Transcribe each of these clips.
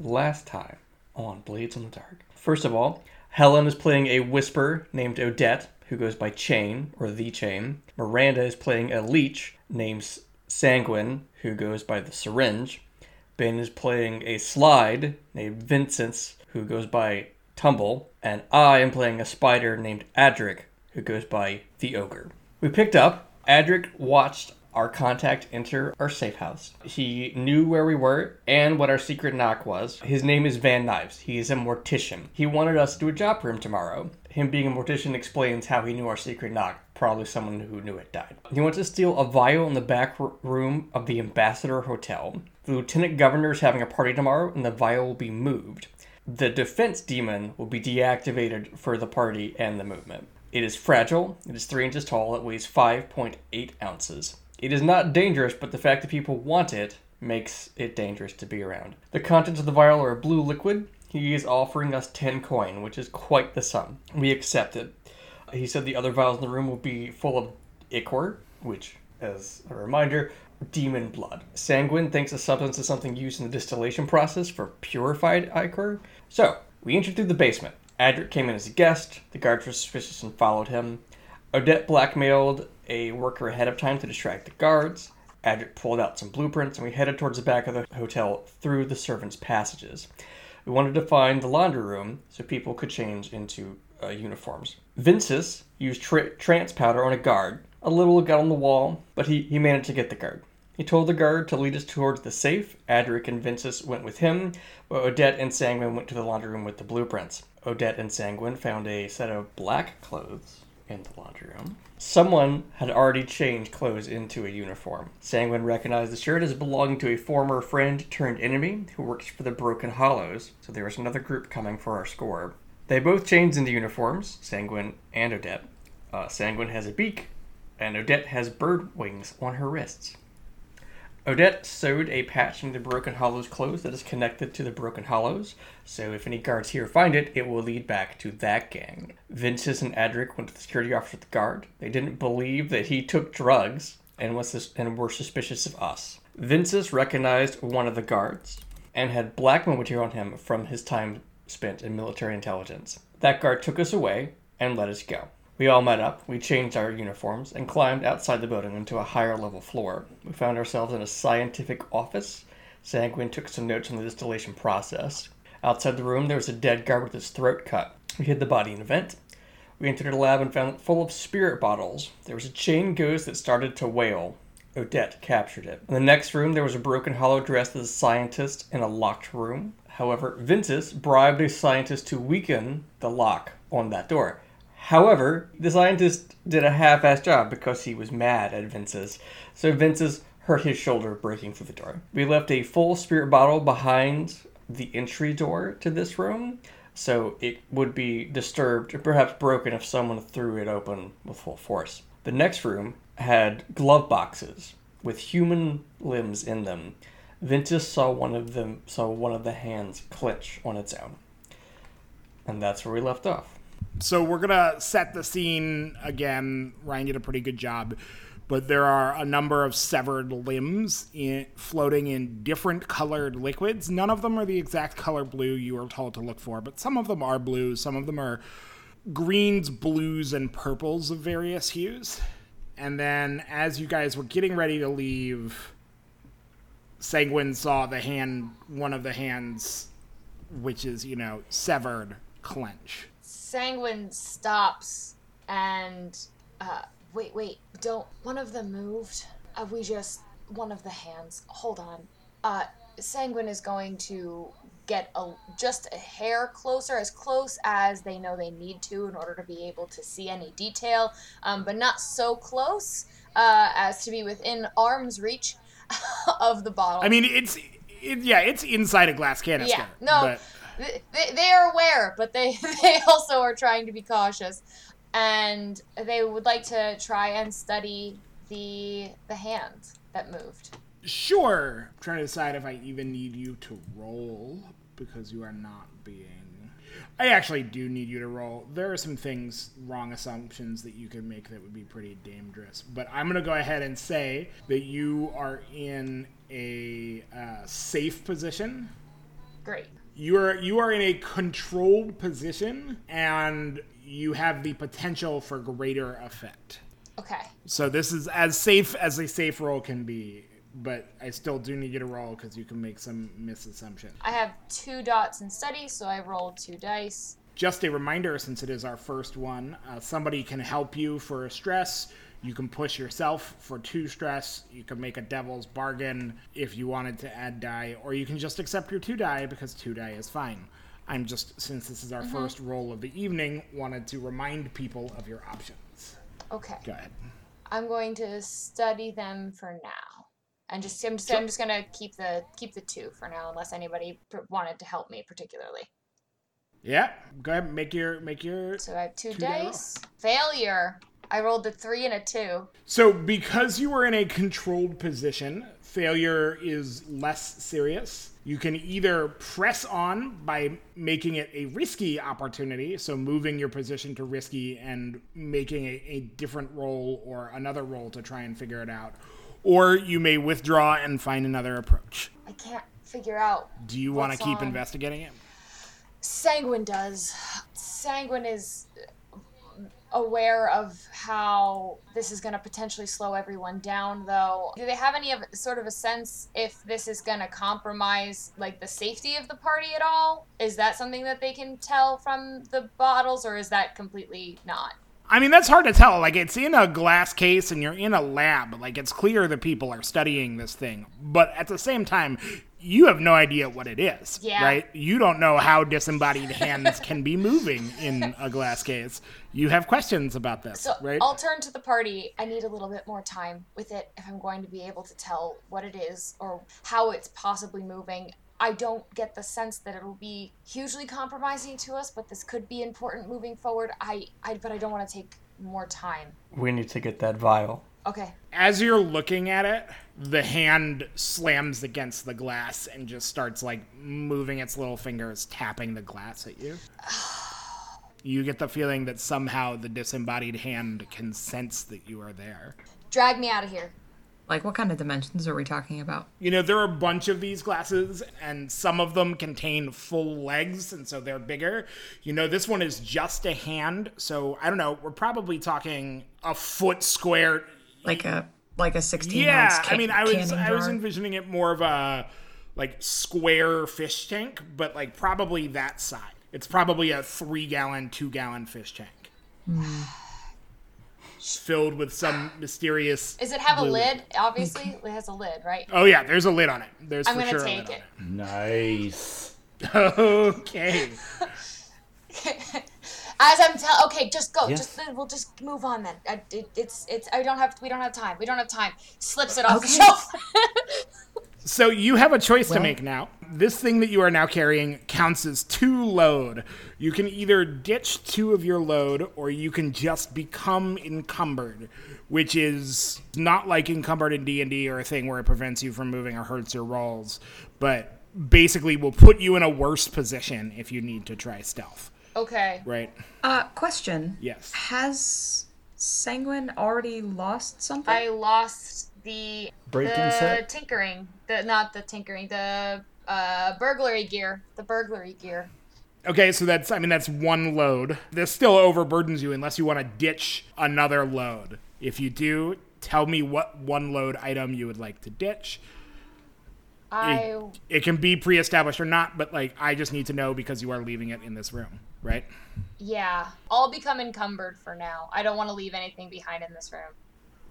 last time on Blades in the Dark. First of all, Helen is playing a whisper named Odette, who goes by Chain or The Chain. Miranda is playing a leech named Sanguine, who goes by the Syringe. Ben is playing a slide named Vincent, who goes by Tumble. And I am playing a spider named Adric, who goes by the Ogre. We picked up. Adric watched our contact enter our safe house. He knew where we were and what our secret knock was. His name is Van Knives. He is a mortician. He wanted us to do a job for him tomorrow. Him being a mortician explains how he knew our secret knock. Probably someone who knew it died. He wants to steal a vial in the back room of the Ambassador Hotel. The Lieutenant Governor is having a party tomorrow and the vial will be moved. The defense demon will be deactivated for the party and the movement. It is fragile, it is 3 inches tall, it weighs 5.8 ounces. It is not dangerous, but the fact that people want it makes it dangerous to be around. The contents of the vial are a blue liquid. He is offering us 10 coin, which is quite the sum. We accept it. He said the other vials in the room will be full of ichor, which, as a reminder, demon blood. Sanguine thinks the substance is something used in the distillation process for purified ichor. So, we entered through the basement. Adric came in as a guest. The guards were suspicious and followed him. Odette blackmailed a worker ahead of time to distract the guards. Adric pulled out some blueprints and we headed towards the back of the hotel through the servants' passages. We wanted to find the laundry room so people could change into uh, uniforms. Vinces used tra- trance powder on a guard. A little got on the wall, but he, he managed to get the guard. He told the guard to lead us towards the safe. Adric and Vinces went with him, while Odette and Sanguine went to the laundry room with the blueprints. Odette and Sanguine found a set of black clothes in the laundry room. Someone had already changed clothes into a uniform. Sanguine recognized the shirt as belonging to a former friend turned enemy who works for the Broken Hollows, so there was another group coming for our score. They both changed into uniforms, Sanguine and Odette. Uh, Sanguine has a beak, and Odette has bird wings on her wrists. Odette sewed a patch into the Broken Hollows clothes that is connected to the Broken Hollows, so if any guards here find it, it will lead back to that gang. Vinces and Adric went to the security officer at the guard. They didn't believe that he took drugs and was sus- and were suspicious of us. Vinces recognized one of the guards and had blackmail material on him from his time spent in military intelligence. That guard took us away and let us go. We all met up, we changed our uniforms, and climbed outside the building into a higher level floor. We found ourselves in a scientific office. Sanguine took some notes on the distillation process. Outside the room, there was a dead guard with his throat cut. We hid the body in a vent. We entered a lab and found it full of spirit bottles. There was a chain ghost that started to wail. Odette captured it. In the next room, there was a broken hollow dress as a scientist in a locked room. However, Vinces bribed a scientist to weaken the lock on that door. However, the scientist did a half-assed job because he was mad at Vince's. So Vince's hurt his shoulder breaking through the door. We left a full spirit bottle behind the entry door to this room, so it would be disturbed or perhaps broken if someone threw it open with full force. The next room had glove boxes with human limbs in them. Vinces saw one of them saw one of the hands clench on its own. And that's where we left off so we're gonna set the scene again. Ryan did a pretty good job, but there are a number of severed limbs in, floating in different colored liquids. None of them are the exact color blue you were told to look for, but some of them are blue. Some of them are greens, blues, and purples of various hues. And then, as you guys were getting ready to leave, Sanguine saw the hand, one of the hands, which is you know severed, clench Sanguine stops and uh, wait, wait, don't. One of them moved. Uh, we just one of the hands. Hold on. Uh, Sanguine is going to get a just a hair closer, as close as they know they need to in order to be able to see any detail, um, but not so close uh, as to be within arm's reach of the bottle. I mean, it's it, yeah, it's inside a glass canister. Yeah, no. But they, they are aware, but they, they also are trying to be cautious. And they would like to try and study the the hand that moved. Sure. I'm trying to decide if I even need you to roll because you are not being. I actually do need you to roll. There are some things, wrong assumptions that you could make that would be pretty dangerous. But I'm going to go ahead and say that you are in a uh, safe position Great. You are you are in a controlled position and you have the potential for greater effect. Okay. So this is as safe as a safe roll can be, but I still do need you to roll because you can make some misassumptions. I have two dots in study, so I rolled two dice. Just a reminder, since it is our first one, uh, somebody can help you for a stress. You can push yourself for two stress. You can make a devil's bargain if you wanted to add die, or you can just accept your two die because two die is fine. I'm just, since this is our mm-hmm. first roll of the evening, wanted to remind people of your options. Okay. Go ahead. I'm going to study them for now, and just I'm just I'm just gonna keep the keep the two for now, unless anybody pr- wanted to help me particularly. Yeah, go ahead. Make your make your So I have two, Two dice. Failure. I rolled a three and a two. So, because you were in a controlled position, failure is less serious. You can either press on by making it a risky opportunity, so moving your position to risky and making a, a different role or another role to try and figure it out, or you may withdraw and find another approach. I can't figure out. Do you want to keep on? investigating it? Sanguine does. Sanguine is aware of how this is going to potentially slow everyone down though do they have any of sort of a sense if this is going to compromise like the safety of the party at all is that something that they can tell from the bottles or is that completely not I mean, that's hard to tell. Like, it's in a glass case and you're in a lab. Like, it's clear that people are studying this thing. But at the same time, you have no idea what it is. Yeah. Right? You don't know how disembodied hands can be moving in a glass case. You have questions about this, so right? i'll turn to the party i need a little bit more time with it if i'm going to be able to tell what it is or how it's possibly moving i don't get the sense that it'll be hugely compromising to us but this could be important moving forward i, I but i don't want to take more time We need to get that vial. Okay As you're looking at it, the hand slams against the glass and just starts, like, moving its little fingers, tapping the glass at you. You get the feeling that somehow the disembodied hand can sense that you are there. drag me out of here Like, what kind of dimensions are we talking about? You know, there are a bunch of these glasses, and some of them contain full legs, and so they're bigger. You know, this one is just a hand, so I don't know. We're probably talking a foot square. Like a like a sixteen Yeah, ounce ca- I mean, I was canning I was envisioning it more of a like square fish tank, but like probably that size. It's probably a three gallon, two gallon fish tank. Filled with some mysterious. Does it have a lid obviously it has a lid right Oh yeah, there's a lid on it. There's i'm for gonna sure a take lid it Nice. on it. Okay. as i'm telling, okay just go. Yes. just we'll just move on then. I, it, it's it's i don't have we don't have time. We don't have time. Slips it off the shelf. So you have a choice to make now. This thing that you are now carrying counts as two load. You can either ditch two of your load or you can just become encumbered, which is not like encumbered in D&D or a thing where it prevents you from moving or hurts your rolls, but basically will put you in a worse position if you need to try stealth, okay right? Uh, question. Yes. Has Sanguine already lost something? I lost the Break-in the set? tinkering, the not the tinkering, the uh, burglary gear, the burglary gear. Okay, so that's I mean that's one load. This still overburdens you unless you want to ditch another load. If you do, tell me what one load item you would like to ditch. I It can be pre-established or not, but like I just need to know because you are leaving it in this room, right? yeah, I'll become encumbered for now. I don't want to leave anything behind in this room.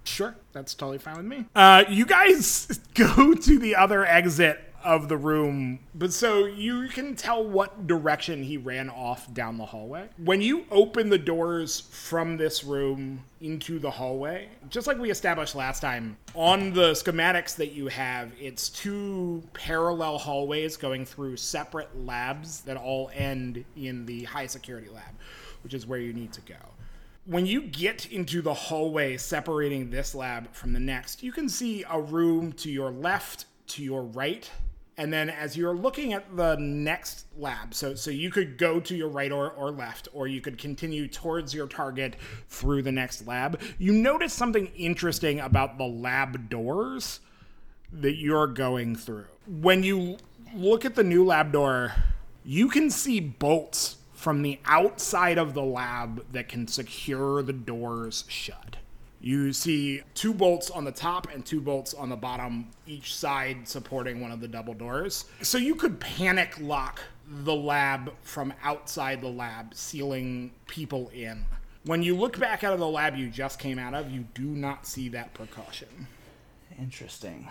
Sure, that's totally fine with me. Uh, you guys go to the other exit of the room, but so you can tell what direction he ran off down the hallway. When you open the doors from this room into the hallway, just like we established last time, on the schematics that you have, it's two parallel hallways going through separate labs that all end in the high security lab, which is where you need to go when you get into the hallway separating this lab from the next, you can see a room to your left, to your right, and then as you're looking at the next lab, so so you could go to your right or, or left, or you could continue towards your target through the next lab. You notice something interesting about the lab doors that you're going through. When you look at the new lab door, you can see bolts from the outside of the lab that can secure the doors shut. You see two bolts on the top and two bolts on the bottom, each side supporting one of the double doors. So you could panic lock the lab from outside the lab, sealing people in. When you look back out of the lab you just came out of, you do not see that precaution. Interesting.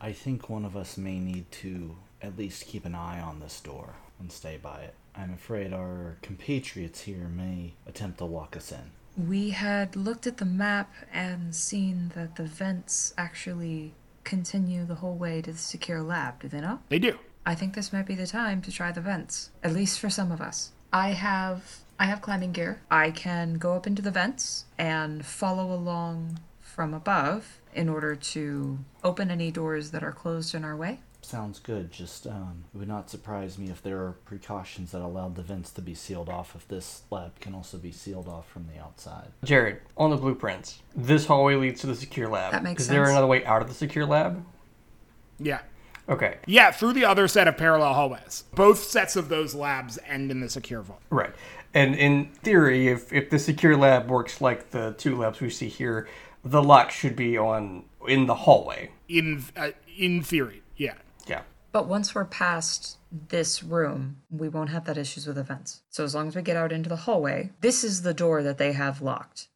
I think one of us may need to at least keep an eye on this door and stay by it. I'm afraid our compatriots here may attempt to lock us in. We had looked at the map and seen that the vents actually continue the whole way to the secure lab, do they not? They do. I think this might be the time to try the vents, at least for some of us. I have I have climbing gear. I can go up into the vents and follow along from above in order to open any doors that are closed in our way. Sounds good. Just um, it would not surprise me if there are precautions that allowed the vents to be sealed off. If this lab can also be sealed off from the outside. Jared, on the blueprints, this hallway leads to the secure lab. That makes Is there sense. another way out of the secure lab? Yeah. Okay, Yeah, through the other set of parallel hallways. Both sets of those labs end in the secure vault. right. And in theory, if, if the secure lab works like the two labs we see here, the lock should be on in the hallway. In uh, in theory, yeah. But once we're past this room, we won't have that issues with events. So as long as we get out into the hallway, this is the door that they have locked,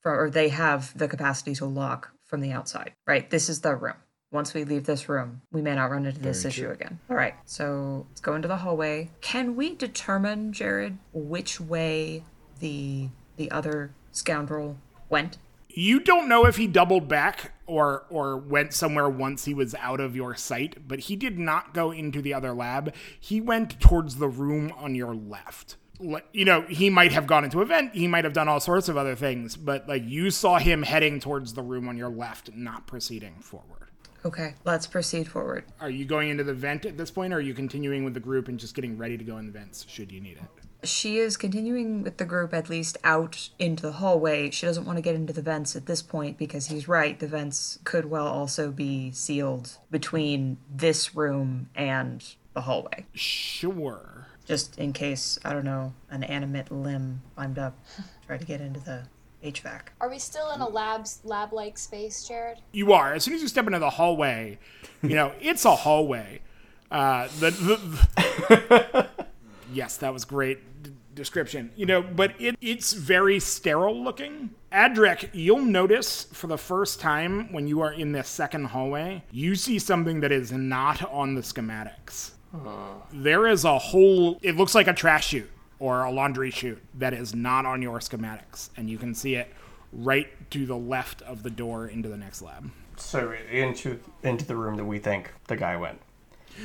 for, or they have the capacity to lock from the outside. Right? This is the room. Once we leave this room, we may not run into this issue again. All right, so let's go into the hallway. Can we determine, Jared, which way the the other scoundrel went? You don't know if he doubled back or or went somewhere once he was out of your sight, but he did not go into the other lab. He went towards the room on your left. Like, You know, he might have gone into a vent, he might have done all sorts of other things, but like you saw him heading towards the room on your left, not proceeding forward. Okay, let's proceed forward. Are you going into the vent at this point, or are you continuing with the group and just getting ready to go in the vents should you need it? She is continuing with the group at least out into the hallway. She doesn't want to get into the vents at this point because he's right. The vents could well also be sealed between this room and the hallway. Sure. Just in case, I don't know, an animate limb climbed up, tried to get into the HVAC. Are we still in a labs lab like space, Jared? You are. As soon as you step into the hallway, you know, it's a hallway. Uh, the, the yes, that was great d- description. You know, but it, it's very sterile looking. Adric, you'll notice for the first time when you are in this second hallway, you see something that is not on the schematics. There is a whole, it looks like a trash chute or a laundry chute that is not on your schematics. And you can see it right to the left of the door into the next lab. So into into the room that we think the guy went.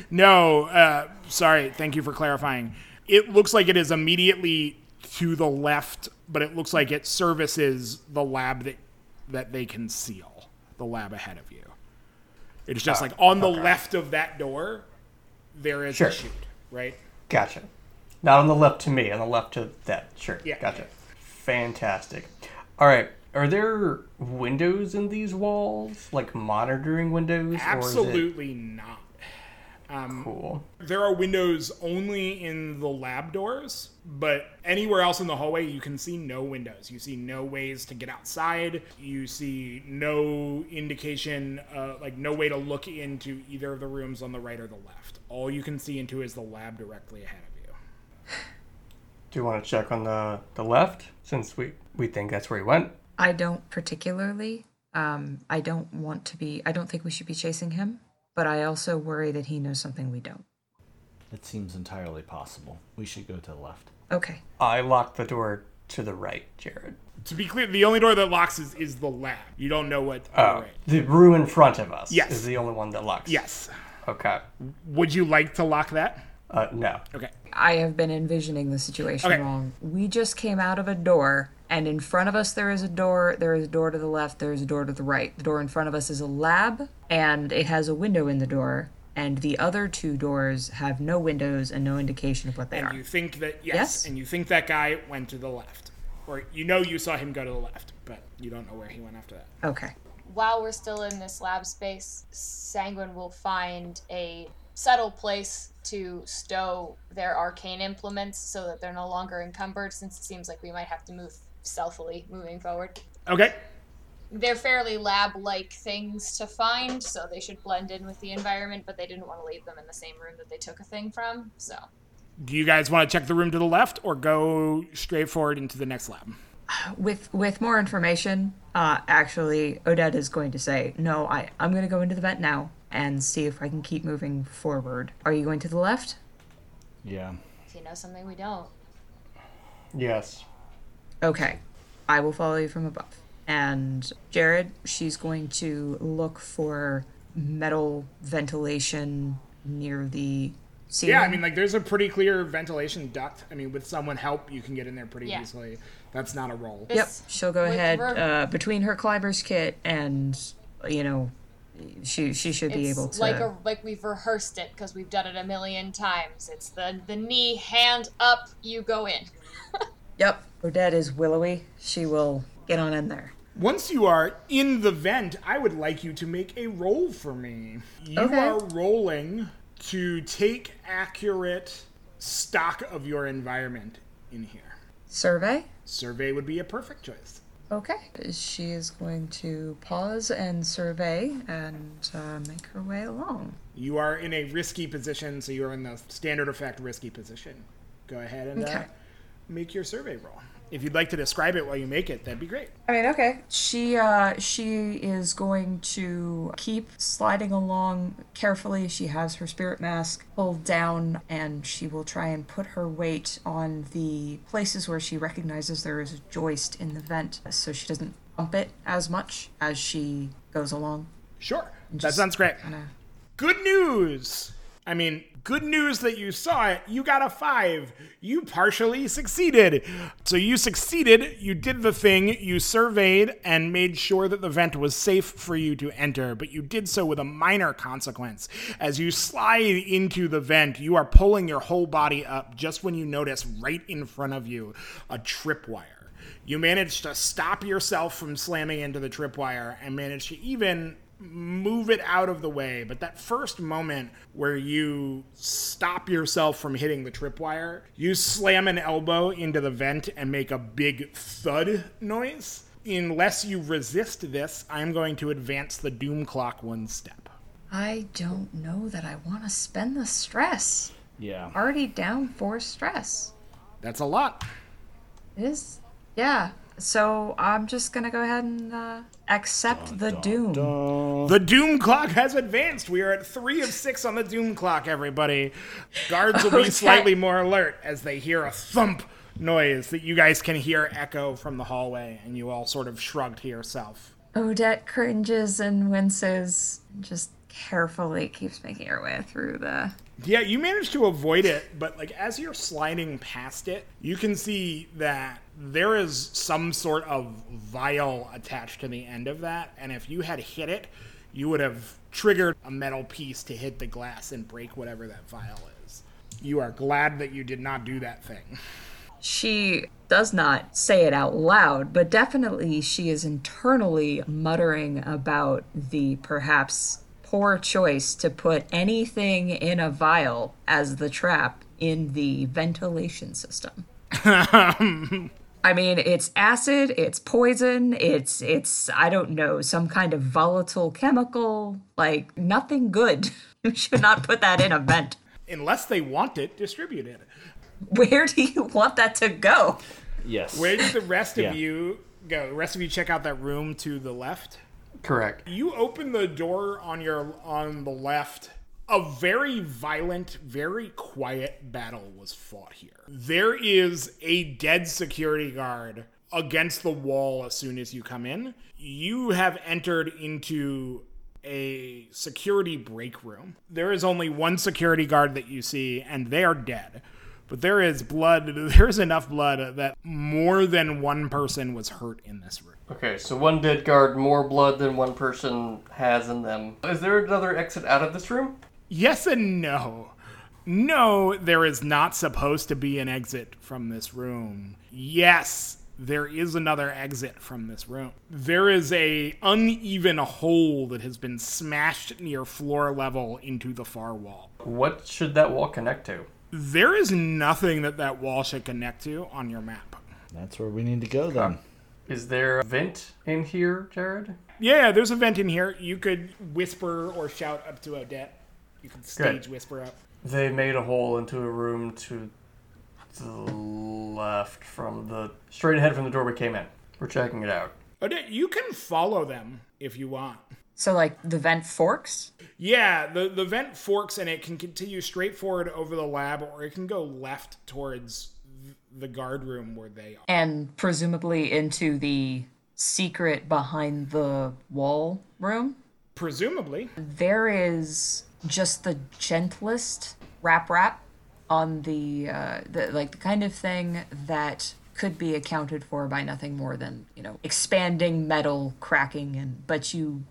No, uh, sorry. Thank you for clarifying. It looks like it is immediately to the left, but it looks like it services the lab that that they can seal, the lab ahead of you. It's just ah, like on the left of that door, there is Sure. a chute, right? Gotcha. Not on the left to me, on the left to that. Sure. Yeah. Gotcha. Fantastic. All right. Are there windows in these walls, like monitoring windows? Absolutely not. It cool. There are windows only in the lab doors, but anywhere else in the hallway, you can see no windows. You see no ways to get outside. You see no indication, uh, like no way to look into either of the rooms on the right or the left. All you can see into is the lab directly ahead of you. Do you want to check on the the left, since we we think that's where he went? I don't particularly. Um, I don't want to be. I don't think we should be chasing him, but I also worry that he knows something we don't. It seems entirely possible. We should go to the left. Okay. I locked the door to the right, Jared. To be clear, the only door that locks is, is the lab. You don't know what. Oh, right. the room in front of us Yes. is the only one that locks. Yes. Okay. Would you like to lock that? Uh, no. Okay. I have been envisioning the situation Okay. wrong. We just came out of a door, and in front of us there is a door. There is a door to the left. There is a door to the right. The door in front of us is a lab, and it has a window in the door. And the other two doors have no windows and no indication of what they And are. you think that yes, Yes. and you think that guy went to the left, or you know you saw him go to the left, but you don't know where he went after that. Okay. while we're still in this lab space, Sanguine will find a settled place to stow their arcane implements so that they're no longer encumbered since it seems like we might have to move stealthily moving forward. Okay. They're fairly lab like things to find, so they should blend in with the environment, but they didn't want to leave them in the same room that they took a thing from, so. Do you guys want to check the room to the left or go straight forward into the next lab? With with more information, uh, actually, Odette is going to say, "No, I I'm going to go into the vent now and see if I can keep moving forward. Are you going to the left? Yeah. If you know something we don't. Yes. Okay, I will follow you from above." And Jared, she's going to look for metal ventilation near the ceiling. Yeah, I mean, like, there's a pretty clear ventilation duct. I mean, with someone help, you can get in there pretty Yeah. easily. That's not a roll. Yep, she'll go with ahead uh, between her climber's kit and you know, she she should be able to. like a like we've rehearsed it because we've done it a million times. It's the the knee hand up, you go in. Yep, Odette is willowy. She will get on in there. Once you are in the vent, I would like you to make a roll for me. You Okay. are rolling to take accurate stock of your environment in here. Survey. Survey would be a perfect choice. Okay. She is going to pause and survey and uh, make her way along. You are in a risky position, so you're in the standard effect risky position. Go ahead and uh, make your survey roll. If you'd like to describe it while you make it, that'd be great. I mean, okay. She uh she is going to keep sliding along carefully. She has her spirit mask pulled down and she will try and put her weight on the places where she recognizes there is a joist in the vent so she doesn't bump it as much as she goes along. Sure. That sounds great. Kinda Good news! I mean, good news that you saw it. You got a five. You partially succeeded. So you succeeded. You did the thing. You surveyed and made sure that the vent was safe for you to enter, but you did so with a minor consequence. As you slide into the vent, you are pulling your whole body up just when you notice right in front of you a tripwire. You manage to stop yourself from slamming into the tripwire and manage to even move it out of the way. But that first moment where you stop yourself from hitting the tripwire, you slam an elbow into the vent and make a big thud noise. Unless you resist this, I'm going to advance the doom clock one step. I don't know that I want to spend the stress. Yeah. Already down for stress. That's a lot. It is. Yeah. So I'm just gonna go ahead and uh, accept the doom. The doom clock has advanced. We are at three of six on the doom clock, everybody. Guards will Okay. be slightly more alert as they hear a thump noise that you guys can hear echo from the hallway, and you all sort of shrug to yourself. Odette cringes and winces, just carefully keeps making her way through the. Yeah, you managed to avoid it, but like as you're sliding past it, you can see that there is some sort of vial attached to the end of that, and if you had hit it, you would have triggered a metal piece to hit the glass and break whatever that vial is. You are glad that you did not do that thing. She does not say it out loud, but definitely she is internally muttering about the perhaps poor choice to put anything in a vial as the trap in the ventilation system. I mean, it's acid, it's poison, it's it's I don't know, some kind of volatile chemical, like nothing good. You should not put that in a vent. Unless they want it distributed. Where do you want that to go? Yes. Where did the rest Yeah. of you go? The rest of you check out that room to the left. Correct. You open the door on your on the left. A very violent, very quiet battle was fought here. There is a dead security guard against the wall as soon as you come in. You have entered into a security break room. There is only one security guard that you see, and they are dead. But there is blood, there is enough blood that more than one person was hurt in this room. Okay, so one dead guard, more blood than one person has in them. Is there another exit out of this room? Yes and no. No, there is not supposed to be an exit from this room. Yes, there is another exit from this room. There is a uneven hole that has been smashed near floor level into the far wall. What should that wall connect to? There is nothing that that wall should connect to on your map. That's where we need to go then. Uh, is there a vent in here, Jared? Yeah, there's a vent in here. You could whisper or shout up to Odette. You could stage whisper up. They made a hole into a room to the left from the straight ahead from the door we came in. We're checking it out. Odette, you can follow them if you want. So like the vent forks? Yeah, the, the vent forks and it can continue straight forward over the lab or it can go left towards the guard room where they are. And presumably into the secret behind the wall room? Presumably. There is just the gentlest rap rap on the, uh, the like the kind of thing that could be accounted for by nothing more than you know expanding metal cracking and but you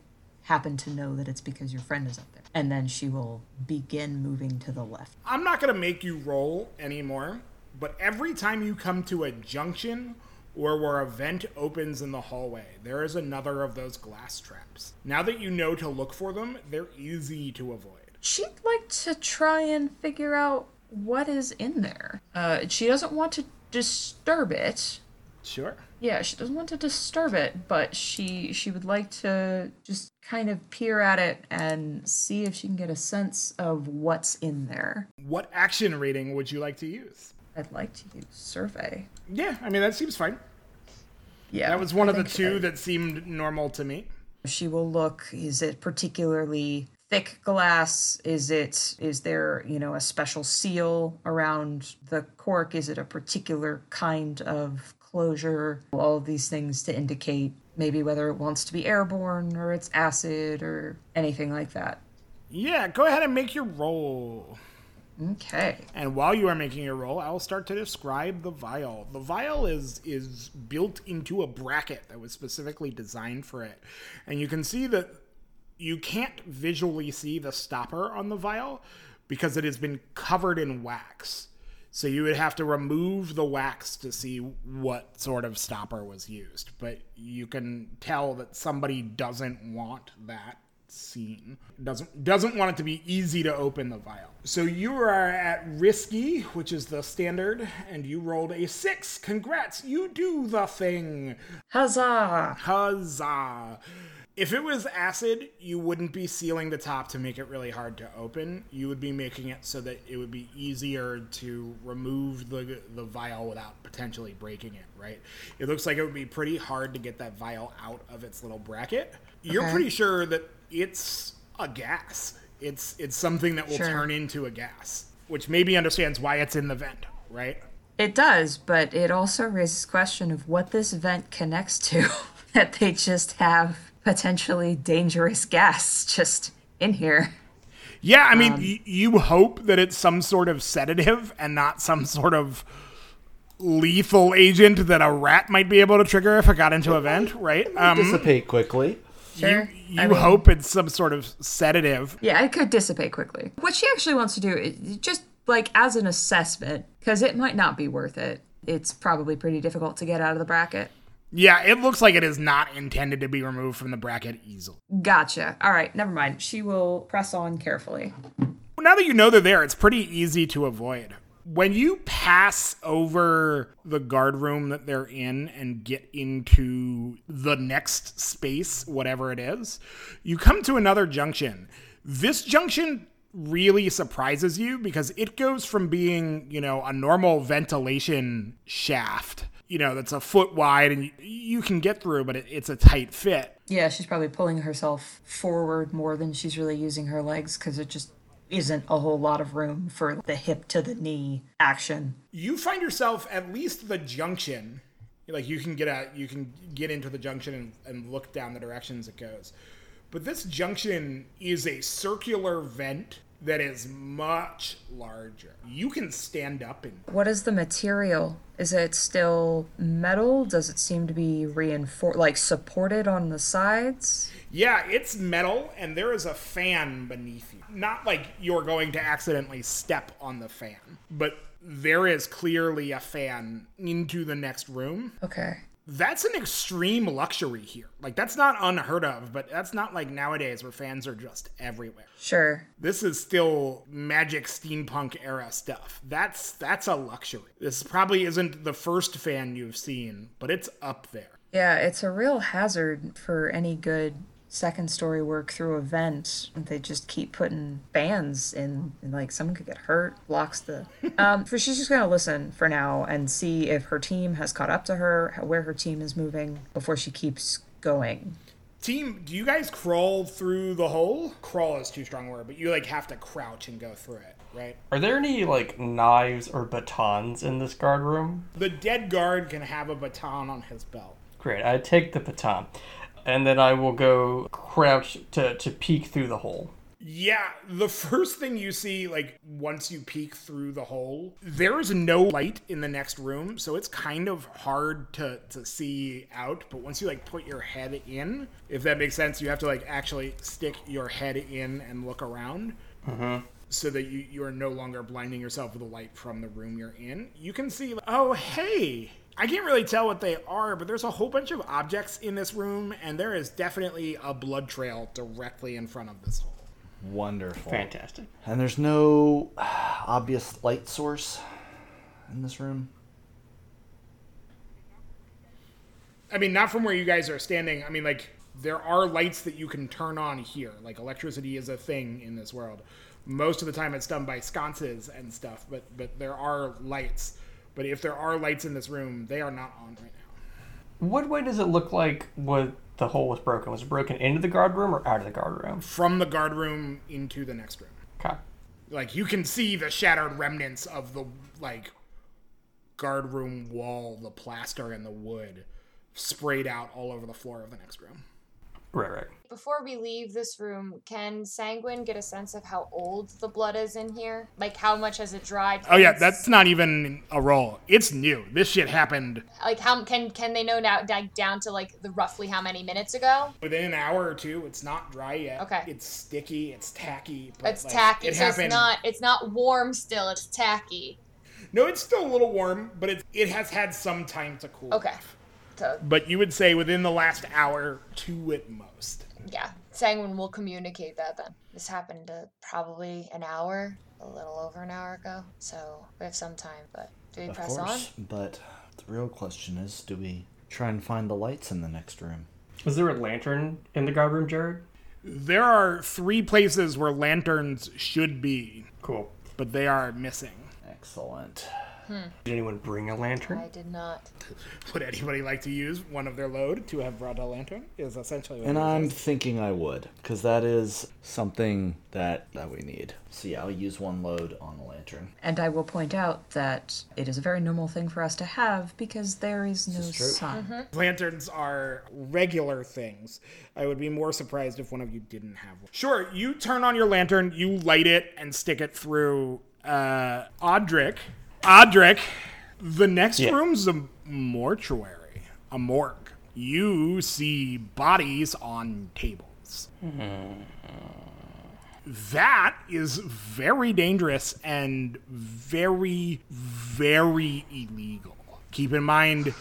happen to know that it's because your friend is up there and then she will begin moving to the left I'm not going to make you roll anymore, but every time you come to a junction or where a vent opens in the hallway, there is another of those glass traps. Now that you know to look for them, they're easy to avoid. She'd like to try and figure out what is in there uh, she doesn't want to disturb it Sure. Yeah, she doesn't want to disturb it, but she she would like to just kind of peer at it and see if she can get a sense of what's in there. What action rating would you like to use? I'd like to use survey. Yeah, I mean, that seems fine. Yeah, That was one I of the two that seemed normal to me. she will look. Is it particularly thick glass? Is it is there you know a special seal around the cork? Is it a particular kind of closure? All of these things to indicate maybe whether it wants to be airborne or it's acid or anything like that. Yeah, go ahead and make your roll. Okay. And while you are making your roll, I will start to describe the vial. The vial is is built into a bracket that was specifically designed for it. And you can see that you can't visually see the stopper on the vial because it has been covered in wax. So you would have to remove the wax to see what sort of stopper was used. But you can tell that somebody doesn't want that scene. Doesn't doesn't want it to be easy to open the vial. So you are at risky, which is the standard, and you rolled a six. Congrats, you do the thing. Huzzah! Huzzah! If it was acid, you wouldn't be sealing the top to make it really hard to open. You would be making it so that it would be easier to remove the the vial without potentially breaking it, right? It looks like it would be pretty hard to get that vial out of its little bracket. You're pretty sure that it's a gas. It's it's something that will Sure. turn into a gas, which maybe understands why it's in the vent, right? It does, but it also raises question of what this vent connects to. that they just have potentially dangerous gas just in here. Yeah, I mean, y- you hope that it's some sort of sedative and not some sort of lethal agent that a rat might be able to trigger if it got into a vent, right? Um, Dissipate quickly. Sure. you I mean- hope it's some sort of sedative. Yeah, it could dissipate quickly. What she actually wants to do is just like as an assessment, because it might not be worth it. It's probably pretty difficult to get out of the bracket. Yeah, it looks like it is not intended to be removed from the bracket easily. Gotcha. All right, never mind. She will press on carefully. Now that you know they're there, it's pretty easy to avoid. When you pass over the guard room that they're in and get into the next space, whatever it is, you come to another junction. This junction really surprises you because it goes from being, you know, a normal ventilation shaft, you know, that's a foot wide and you, you can get through, but it, it's a tight fit. Yeah, she's probably pulling herself forward more than she's really using her legs because it just isn't a whole lot of room for the hip to the knee action. you find yourself at least the junction like you can get out you can get into the junction and, and look down the directions it goes but this junction is a circular vent that is much larger you can stand up in What is the material? Is it still metal? Does it seem to be reinforced, like supported on the sides? yeah it's metal and there is a fan beneath you not like you're going to accidentally step on the fan but there is clearly a fan into the next room. Okay. That's an extreme luxury here. Like that's not unheard of, but that's not like nowadays where fans are just everywhere. Sure. This is still magic steampunk era stuff. That's that's a luxury. This probably isn't the first fan you've seen, but it's up there. Yeah, it's a real hazard for any good second story work through a vent. They just keep putting fans in, and like someone could get hurt, blocks the. Um, for she's just gonna listen for now and see if her team has caught up to her, where her team is moving before she keeps going. Team, do you guys crawl through the hole? Crawl is too strong a word, but you like have to crouch and go through it, right? Are there any like knives or batons in this guard room? The dead guard can have a baton on his belt. Great. I take the baton, and then I will go crouch to to peek through the hole. Yeah, the first thing you see, like, once you peek through the hole, there is no light in the next room, so it's kind of hard to, to see out. But once you, like, put your head in, if that makes sense, you have to, like, actually stick your head in and look around. Mm-hmm. So that you, you are no longer blinding yourself with the light from the room you're in. You can see, oh, hey, I can't really tell what they are, but there's a whole bunch of objects in this room, and there is definitely a blood trail directly in front of this hole. Wonderful. Fantastic. And there's no uh, obvious light source in this room. I mean, not from where you guys are standing. I mean, like, there are lights that you can turn on here. Like, electricity is a thing in this world. Most of the time, it's done by sconces and stuff, but but there are lights. But if there are lights in this room, they are not on right now. What way does it look like what the hole was broken? Was it broken into the guard room or out of the guard room? From the guard room into the next room, Okay. like you can see the shattered remnants of the like guard room wall, the plaster and the wood sprayed out all over the floor of the next room. Right, right. Before we leave this room, can Sanguine get a sense of how old the blood is in here? Like how much has it dried? Oh yeah, since- that's not even a roll. It's new. This shit happened like how can can they know now like, down to like the roughly how many minutes ago? within an hour or two. It's not dry yet. Okay. It's sticky. It's tacky. But It's like, tacky. It so it's not it's not warm still. It's tacky. No, it's still a little warm, but it it has had some time to cool. Okay. off. So But you would say within the last hour, two at most. yeah, Sanguine will communicate that then. This happened uh, probably an hour, a little over an hour ago. So we have some time. But do we Of press course. But the real question is do we try and find the lights in the next room? Is there a lantern in the guard room, Jared? There are three places where lanterns should be, Cool. but they are missing. Excellent. Did anyone bring a lantern? I did not. Would anybody like to use one of their load to have brought a lantern? Is essentially what And I'm is. thinking I would, because that is something that that we need. So yeah, I'll use one load on the lantern. And I will point out that it is a very normal thing for us to have because there is no is true. sun. Lanterns are regular things. I would be more surprised if one of you didn't have one. Sure, you turn on your lantern, you light it, and stick it through uh, Adric. Adric, the next Yeah. room's a mortuary, a morgue. You see bodies on tables. That is very dangerous and very, very illegal. Keep in mind,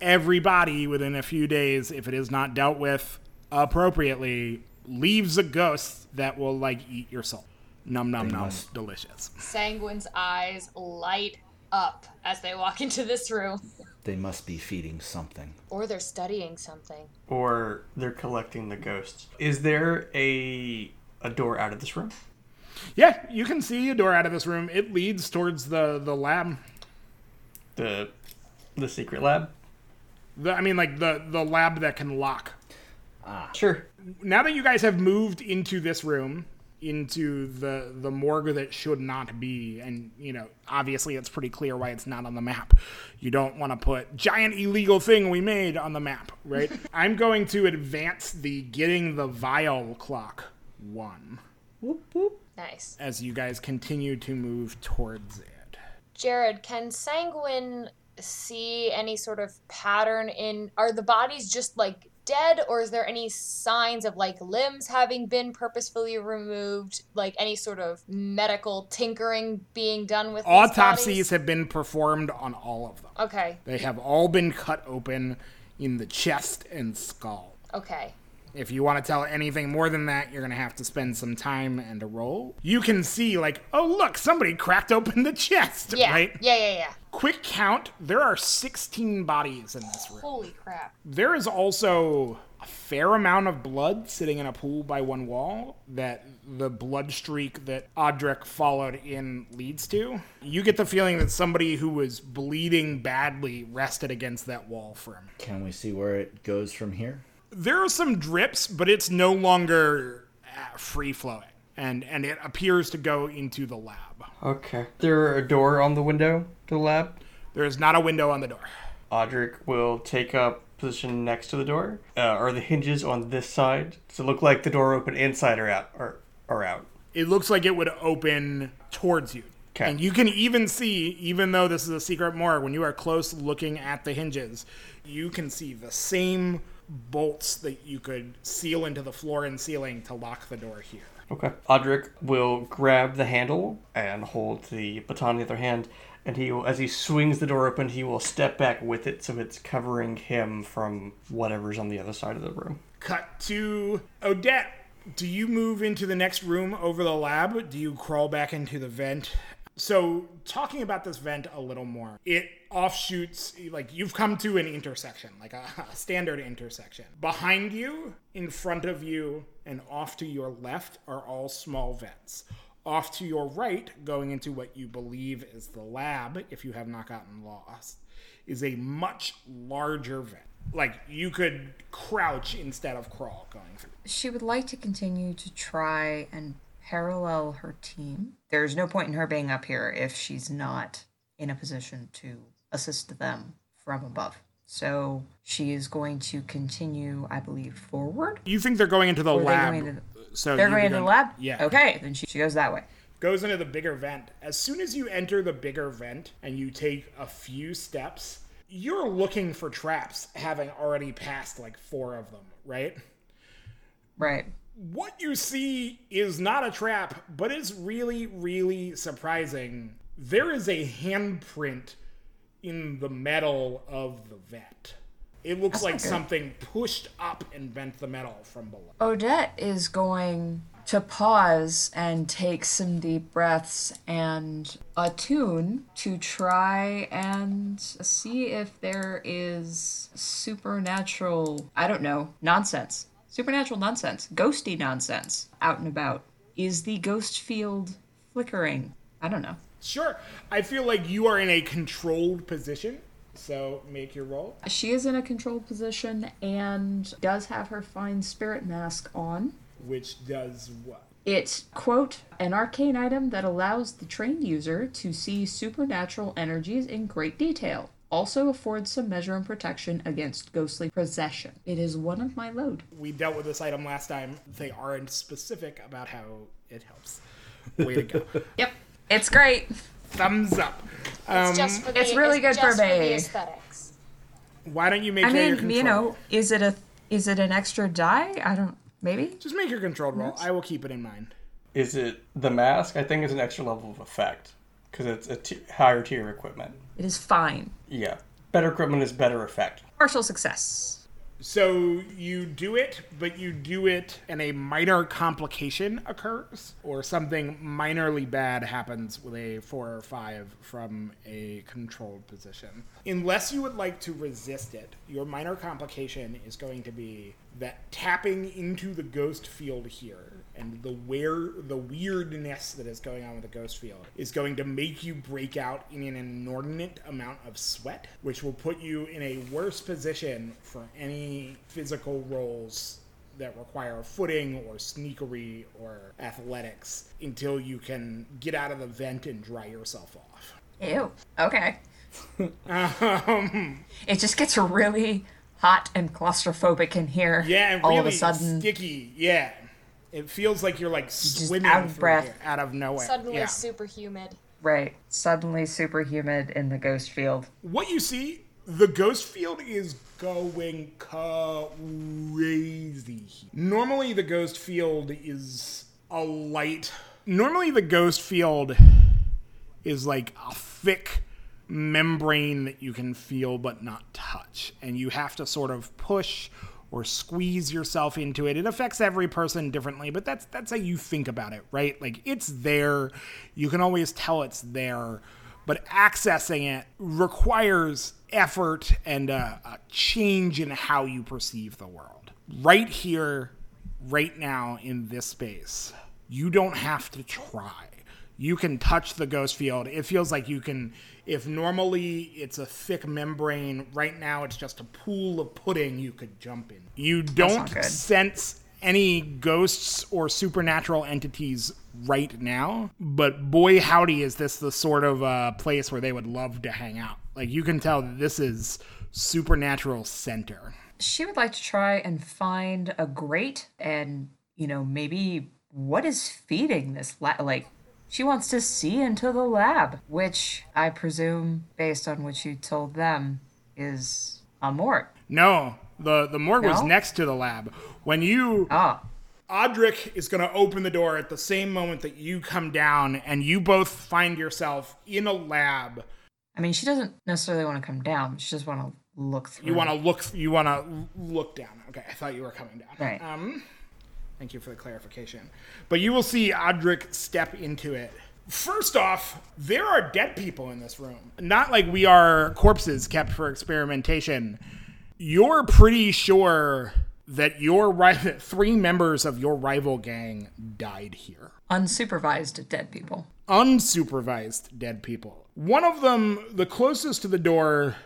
everybody within a few days, if it is not dealt with appropriately, leaves a ghost that will like eat your soul. Num num num, must- delicious. Sanguine's eyes light up as they walk into this room. They must be feeding something. Or they're studying something. Or they're collecting the ghosts. Is there a a door out of this room? Yeah, you can see a door out of this room. It leads towards the the lab. The the secret lab? The, I mean, like the the lab that can lock. Ah, sure. now that you guys have moved into this room into the the morgue that should not be. And you know obviously it's pretty clear why it's not on the map. You don't want to put giant illegal thing we made on the map right? I'm going to advance the getting the vial clock one. Whoop, whoop. Nice. as you guys continue to move towards it. Jared, can Sanguine see any sort of pattern in are the bodies just like dead, or is there any signs of like limbs having been purposefully removed, like any sort of medical tinkering being done with Autopsies have been performed on all of them. Okay, They have all been cut open in the chest and skull. okay. If you want to tell anything more than that, you're going to have to spend some time and a roll. You can see, like, oh, look, somebody cracked open the chest, Yeah, right? yeah, yeah, yeah. Quick count there are 16 bodies in this room. Holy crap. There is also a fair amount of blood sitting in a pool by one wall that the blood streak that Adric followed in leads to. You get the feeling that somebody who was bleeding badly rested against that wall for him. Can we see where it goes from here? There are some drips, but it's no longer uh, free flowing. And, and it appears to go into the lab. Okay. There a door on the window to the lab? There is not a window on the door. Adric will take up position next to the door. Uh, are the hinges on this side? Does it look like the door open inside or out? Or, or out? it looks like it would open towards you. Okay. And you can even see, even though this is a secret morgue, when you are close looking at the hinges, you can see the same bolts that you could seal into the floor and ceiling to lock the door here. Okay. Adric will grab the handle and hold the baton in the other hand, and he will, as he swings the door open, he will step back with it so it's covering him from whatever's on the other side of the room. Cut to Odette. Do you move into the next room over the lab? Do you crawl back into the vent? So, talking about this vent a little more, it offshoots, like you've come to an intersection, like a, a standard intersection. Behind you, in front of you, and off to your left are all small vents. Off to your right, going into what you believe is the lab, if you have not gotten lost, is a much larger vent. Like you could crouch instead of crawl going through. She would like to continue to try and parallel her team. There's no point in her being up here if she's not in a position to assist them from above. So she is going to continue, I believe, forward. You think they're going into the Or are they lab? going into so They're going into the lab? Yeah. Okay, then she, she goes that way. Goes into the bigger vent. As soon as you enter the bigger vent and you take a few steps, you're looking for traps, having already passed like four of them, right? Right. what you see is not a trap, but it's really, really surprising. There is a handprint in the metal of the vent. It looks like something pushed up and bent the metal from below. Odette is going to pause and take some deep breaths and attune to try and see if there is supernatural, I don't know, nonsense. Supernatural nonsense, ghosty nonsense out and about. Is the ghost field flickering? I don't know. Sure, I feel like you are in a controlled position, so make your roll. She is in a controlled position and does have her fine spirit mask on. Which does what? It's, quote, an arcane item that allows the trained user to see supernatural energies in great detail. Also affords some measure and protection against ghostly possession. It is one of my load. We dealt with this item last time. They aren't specific about how it helps. Way to go. Yep. It's great. Thumbs up. Um, It's just for the, it's really good for just the me. aesthetics. Why don't you make I that your mean, control? you know, is it a is it an extra die? I don't maybe? Just make your controlled roll. I will keep it in mind. Is it the mask? I think it's an extra level of effect because it's a t- higher tier equipment. It is fine. Yeah, better equipment is better effect. Partial success. So you do it, but you do it and a minor complication occurs, or something minorly bad happens with a four or five from a controlled position. Unless you would like to resist it, your minor complication is going to be that tapping into the ghost field here and the where the weirdness that is going on with the ghost field is going to make you break out in an inordinate amount of sweat, which will put you in a worse position for any physical rolls that require footing or sneakery or athletics until you can get out of the vent and dry yourself off. Ew. Okay. Um, It just gets really hot and claustrophobic in here. yeah, and all really of a sudden. sticky. Yeah, it feels like you're like swimming out of breath. here, out of nowhere. Suddenly yeah. super humid. Right. Suddenly super humid in the ghost field. what you see The ghost field is going crazy. Normally, the ghost field is a light. Normally, the ghost field is like a thick membrane that you can feel but not touch. And you have to sort of push or squeeze yourself into it. It affects every person differently, but that's that's how you think about it, right? Like it's there. You can always tell it's there, but accessing it requires effort and a, a change in how you perceive the world. Right here, right now in this space, you don't have to try. You can touch the ghost field. It feels like you can if normally it's a thick membrane, right now it's just a pool of pudding you could jump in. You don't sense any ghosts or supernatural entities right now, but boy howdy is this the sort of uh, place where they would love to hang out. Like you can tell that this is supernatural center. She would like to try and find a grate and, you know, maybe what is feeding this la- like she wants to see into the lab, which I presume, based on what you told them, is a morgue. No, the the morgue was next to the lab. When you Ah, Adric is going to open the door at the same moment that you come down, and you both find yourself in a lab. I mean, she doesn't necessarily want to come down. She just want to look through. You want to look. You want to look down. Okay, I thought you were coming down. Right. Um, thank you for the clarification. But you will see Adric step into it. First off, there are dead people in this room. Not like we are corpses kept for experimentation. You're pretty sure that your three members of your rival gang died here unsupervised dead people. unsupervised dead people. One of them, the closest to the door,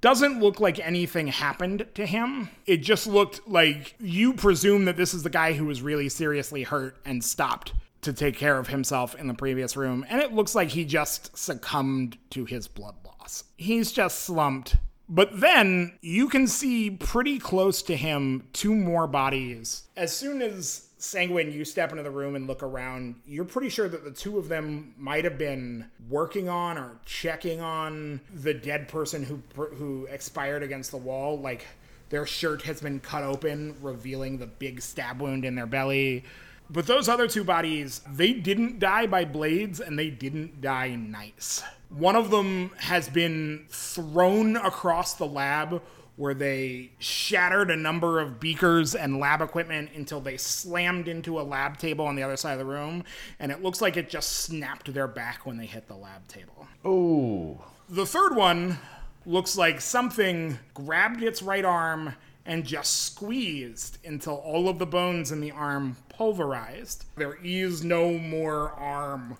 doesn't look like anything happened to him. It just looked like you presume that this is the guy who was really seriously hurt and stopped to take care of himself in the previous room. And it looks like he just succumbed to his blood loss. He's just slumped. But then you can see pretty close to him two more bodies. As soon as Sanguine, you step into the room and look around, you're pretty sure that the two of them might have been working on or checking on the dead person who who expired against the wall. Like their shirt has been cut open, revealing the big stab wound in their belly. But those other two bodies, they didn't die by blades and they didn't die nice. One of them has been thrown across the lab where they shattered a number of beakers and lab equipment until they slammed into a lab table on the other side of the room, and it looks like it just snapped their back when they hit the lab table. Oh, The third one looks like something grabbed its right arm and just squeezed until all of the bones in the arm pulverized. There is no more arm,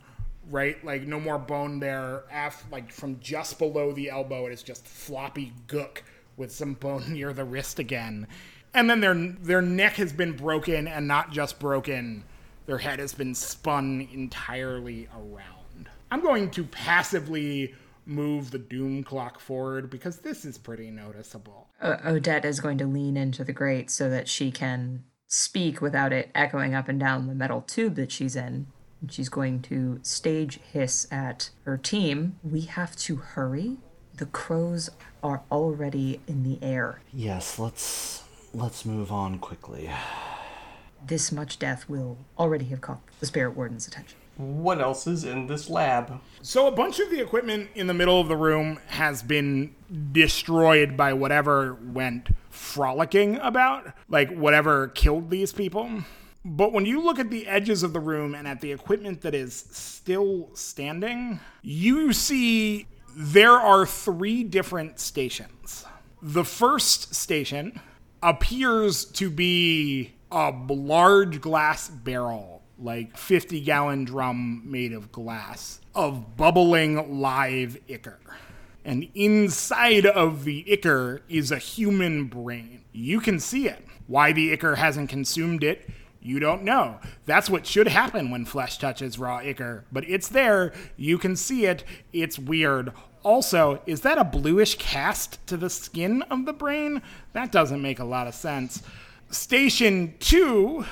right? Like no more bone there. Af- like from just below the elbow, it is just floppy gook with some bone near the wrist again. And then their their neck has been broken, and not just broken. Their head has been spun entirely around. I'm going to passively move the doom clock forward because this is pretty noticeable. O- Odette is going to lean into the grate so that she can speak without it echoing up and down the metal tube that she's in. And she's going to stage hiss at her team. We have to hurry. The crows are already in the air. yes. Let's let's move on quickly. This much death will already have caught the spirit warden's attention. What else is in this lab? So a bunch of the equipment in the middle of the room has been destroyed by whatever went frolicking about, like whatever killed these people. But when you look at the edges of the room and at the equipment that is still standing, you see there are three different stations. The first station appears to be a large glass barrel, like 50 gallon drum made of glass, of bubbling live ichor. And inside of the ichor is a human brain. You can see it. Why the ichor hasn't consumed it, you don't know. That's what should happen when flesh touches raw ichor, but it's there. You can see it. It's weird. Also, is that a bluish cast to the skin of the brain? That doesn't make a lot of sense. Station 2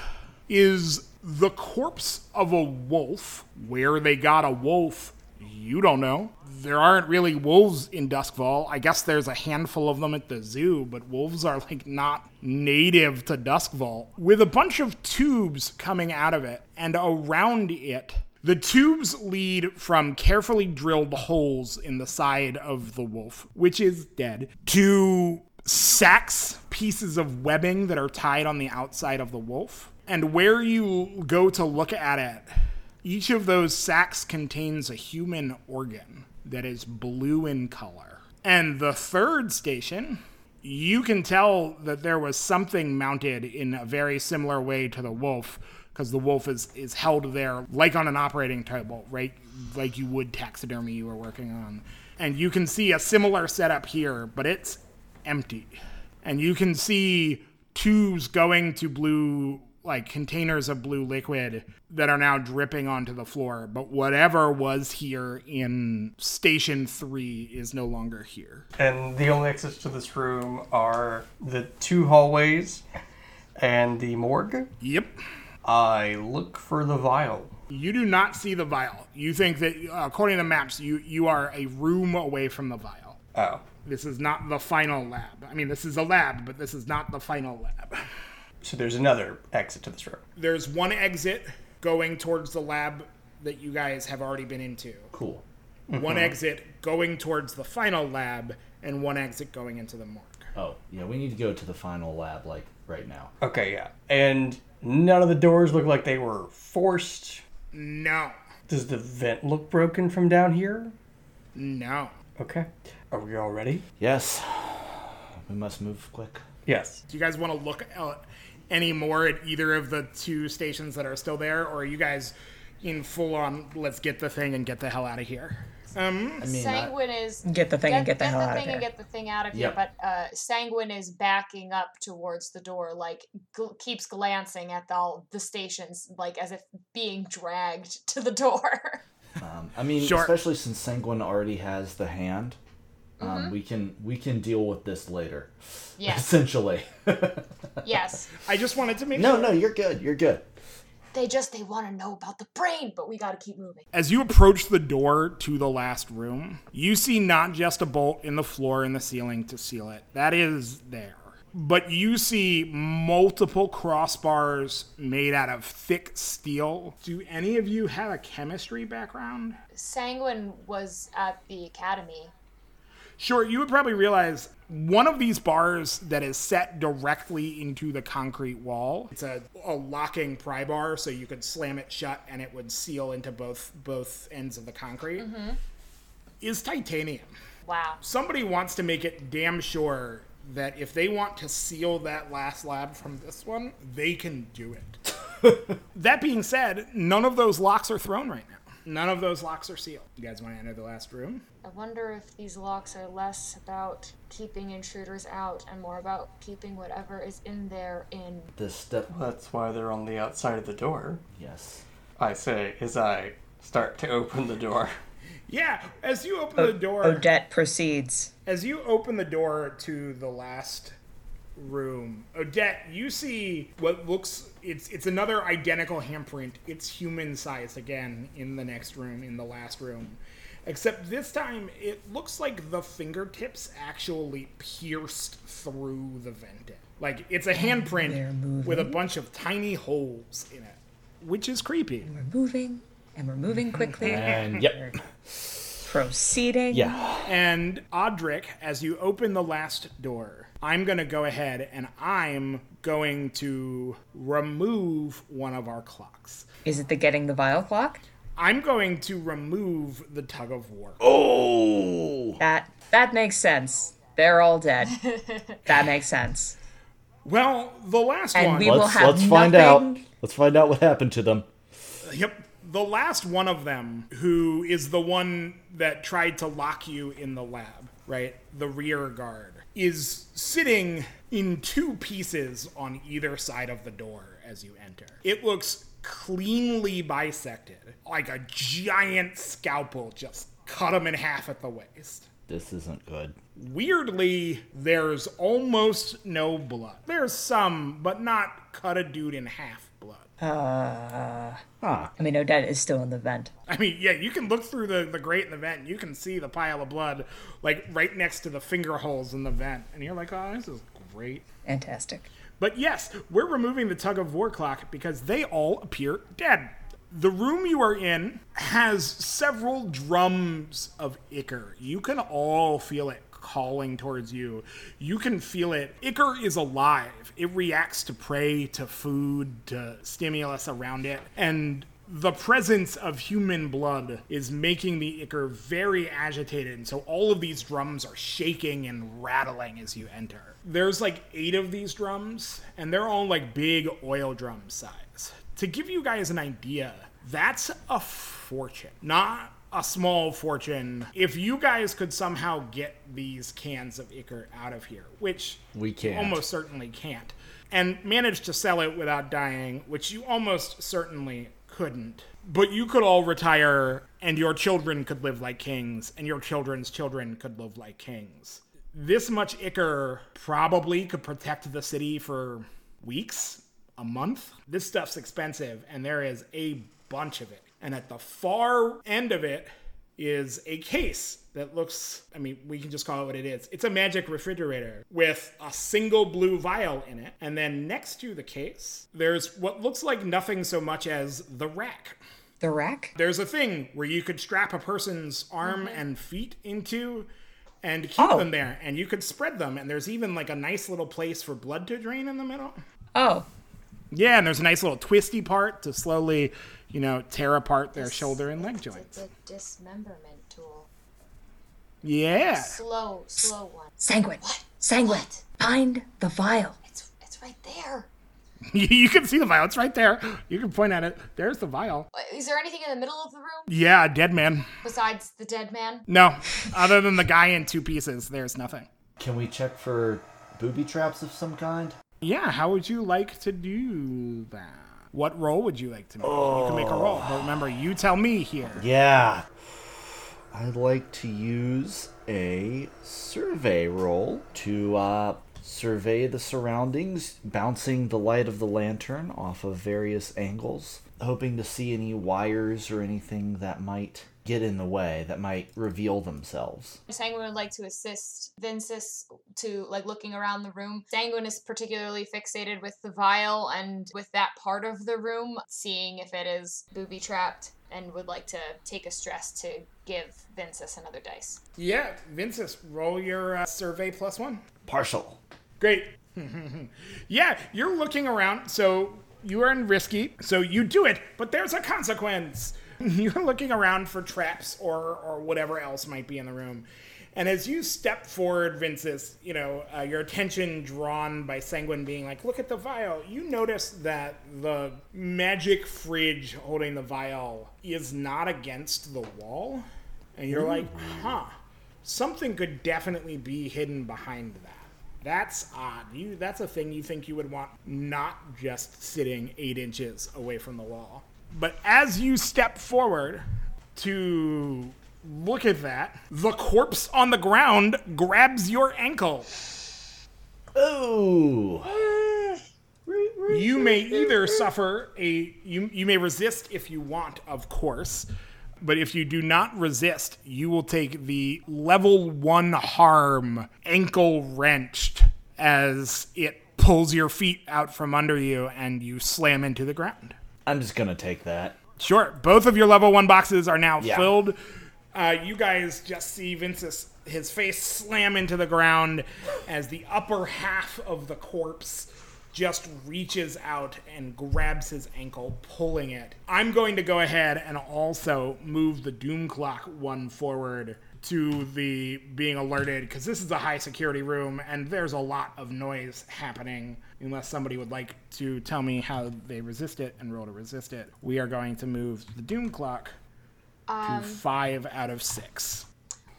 is the corpse of a wolf. Where they got a wolf, You don't know. There aren't really wolves in Duskfall. I guess there's a handful of them at the zoo, but wolves are like not native to Duskfall. With a bunch of tubes coming out of it and around it, the tubes lead from carefully drilled holes in the side of the wolf, which is dead, to sacks, pieces of webbing that are tied on the outside of the wolf. And where you go to look at it, each of those sacks contains a human organ that is blue in color. And the third station, you can tell that there was something mounted in a very similar way to the wolf, because the wolf is, is held there like on an operating table, right? Like you would taxidermy you were working on. And you can see a similar setup here, but it's empty. And you can see tubes going to blue like containers of blue liquid that are now dripping onto the floor. But whatever was here in station three is no longer here. And the only exits to this room are the two hallways and the morgue. Yep. I look for the vial. You do not see the vial. You think that, according to the maps, you, you are a room away from the vial. Oh. This is not the final lab. I mean, this is a lab, but this is not the final lab. So there's another exit to this room. There's one exit going towards the lab that you guys have already been into. Cool. One mm-hmm. exit going towards the final lab, and one exit going into the morgue. Oh, yeah, we need to go to the final lab, like, right now. Okay, yeah. And none of the doors look like they were forced. No. Does the vent look broken from down here? No. Okay. Are we all ready? Yes. We must move quick. Yes. Do you guys want to look at any more at either of the two stations that are still there, or are you guys in full on let's get the thing and get the hell out of here? Um, I mean, I- Sanguine is Get the thing and get the hell the out of thing and get the thing out of Yep. here. But uh, Sanguine is backing up towards the door, like gl- keeps glancing at all the stations, like as if being dragged to the door. Um, I mean, Sure. especially since Sanguine already has the hand, um, Mm-hmm. we can we can deal with this later. yes, Essentially. yes. I just wanted to make sure no, sure. no, you're good. You're good. They just they want to know about the brain, but we got to keep moving. As you approach the door to the last room, you see not just a bolt in the floor and the ceiling to seal it. That is there. But you see multiple crossbars made out of thick steel. Do any of you have a chemistry background? Sanguine was at the academy. Sure, you would probably realize one of these bars that is set directly into the concrete wall. It's a, a locking pry bar, so you could slam it shut and it would seal into both both ends of the concrete. Mm-hmm. Is titanium. Wow. Somebody wants to make it damn sure that if they want to seal that last lab from this one, they can do it. that being said, none of those locks are thrown right now. None of those locks are sealed. You guys want to enter the last room? I wonder if these locks are less about keeping intruders out and more about keeping whatever is in there in. This step. That's why they're on the outside of the door. Yes. I say as I start to open the door. Yeah, as you open the door, Odette proceeds. as you open the door to the last room, Odette, you see what looks it's it's another identical handprint. It's human size again in the next room, in the last room. Except this time it looks like the fingertips actually pierced through the venting. Like it's a They're handprint with a bunch of tiny holes in it. Which is creepy. We're moving, and we're moving quickly. And yep. Proceeding. Yeah. And Adric, as you open the last door, I'm going to go ahead and I'm going to remove one of our clocks. Is it the getting the vial clock? I'm going to remove the tug of war. Oh. That that makes sense. They're all dead. that makes sense. Well, the last And one. we will Let's have let's find out. Let's find out what happened to them. Yep. The last one of them, who is the one that tried to lock you in the lab, right? The rear guard, is sitting in two pieces on either side of the door as you enter. It looks cleanly bisected, like a giant scalpel just cut him in half at the waist. This isn't good. Weirdly, there's almost no blood. There's some, but not cut a dude in half blood. blood. Uh, Huh. I mean, Odette is still in the vent. I mean, yeah, you can look through the, the grate in the vent. And you can see the pile of blood, like right next to the finger holes in the vent, and you're like, "Oh, this is great." Fantastic. But yes, we're removing the tug of war clock because they all appear dead. The room you are in has several drums of ichor. You can all feel it calling towards you. You can feel it. Ichor is alive. It reacts to prey, to food, to stimulus around it. And the presence of human blood is making the ichor very agitated. And so all of these drums are shaking and rattling as you enter. There's like eight of these drums, and they're all like big oil drum size. To give you guys an idea, that's a fortune. Not a small fortune. If you guys could somehow get these cans of ichor out of here, which We can't. almost certainly can't, and manage to sell it without dying, which you almost certainly couldn't. But you could all retire, and your children could live like kings, and your children's children could live like kings. This much ichor probably could protect the city for weeks, a month. This stuff's expensive, and there is a bunch of it. And at the far end of it is a case that looks, I mean, we can just call it what it is. It's a magic refrigerator with a single blue vial in it. And then next to the case, there's what looks like nothing so much as the rack. The rack? There's a thing where you could strap a person's arm and feet into and keep Oh. them there. And you could spread them. And there's even like a nice little place for blood to drain in the middle. Oh, Yeah, and there's a nice little twisty part to slowly, you know, tear apart their shoulder and leg joints. It's a dismemberment tool. Yeah. Slow, slow one. sanguine. What? Sanguine. What? Find the vial. It's it's right there. you can see the vial. It's right there. You can point at it. There's the vial. Is there anything in the middle of the room Yeah, a dead man. besides the dead man? No, other than the guy in two pieces, there's nothing. Can we check for booby traps of some kind? Yeah, how would you like to do that? What roll would you like to make? You can make a roll, But remember, you tell me here. Yeah. I'd like to use a survey roll to uh, survey the surroundings, bouncing the light of the lantern off of various angles, hoping to see any wires or anything that might get in the way, that might reveal themselves. Sanguine would like to assist Vincis to like looking around the room. Sanguine is particularly fixated with the vial and with that part of the room, seeing if it is booby trapped, and would like to take a stress to give Vincis another dice. Yeah, Vincis, roll your uh, survey plus one. Partial. Great. yeah, you're looking around, so you are in risky, so you do it, but there's a consequence. You're looking around for traps or or whatever else might be in the room. And as you step forward, Vinces, you know, uh, your attention drawn by Sanguine being like, look at the vial, you notice that the magic fridge holding the vial is not against the wall. And you're like, huh, something could definitely be hidden behind that. That's odd. You that's a thing you think you would want not just sitting eight inches away from the wall. But as you step forward to look at that, the corpse on the ground grabs your ankle. Ooh. You may either suffer a you you may resist if you want, of course. But if you do not resist, you will take the level one harm ankle wrenched as it pulls your feet out from under you and you slam into the ground. I'm just gonna take that. Sure, both of your level one boxes are now Yeah. filled. Uh, you guys just see Vince's his face slam into the ground as the upper half of the corpse just reaches out and grabs his ankle, pulling it. I'm going to go ahead and also move the doom clock one forward to the being alerted because this is a high security room and there's a lot of noise happening. Unless somebody would like to tell me how they resist it and roll to resist it, we are going to move the doom clock to um, five out of six.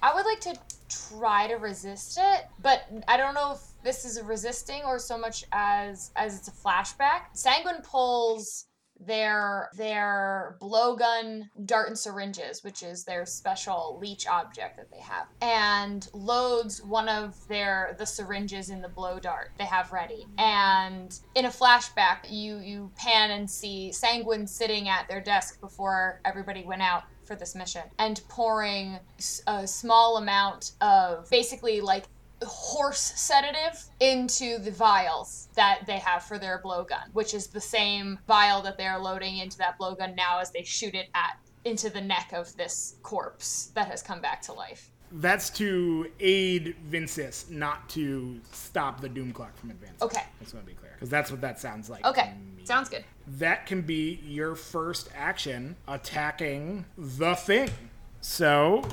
I would like to try to resist it, but I don't know if this is a resisting or so much as as it's a flashback. Sanguine pulls their their blowgun dart and syringes, which is their special leech object that they have, and loads one of their the syringes in the blow dart they have ready. And in a flashback, you you pan and see Sanguine sitting at their desk before everybody went out for this mission and pouring a small amount of basically like horse sedative into the vials that they have for their blowgun, which is the same vial that they're loading into that blowgun now as they shoot it at into the neck of this corpse that has come back to life. That's to aid Vincis, not to stop the doom clock from advancing. Okay. I just want to be clear. Because that's what that sounds like. Okay, sounds good. That can be your first action attacking the thing. So,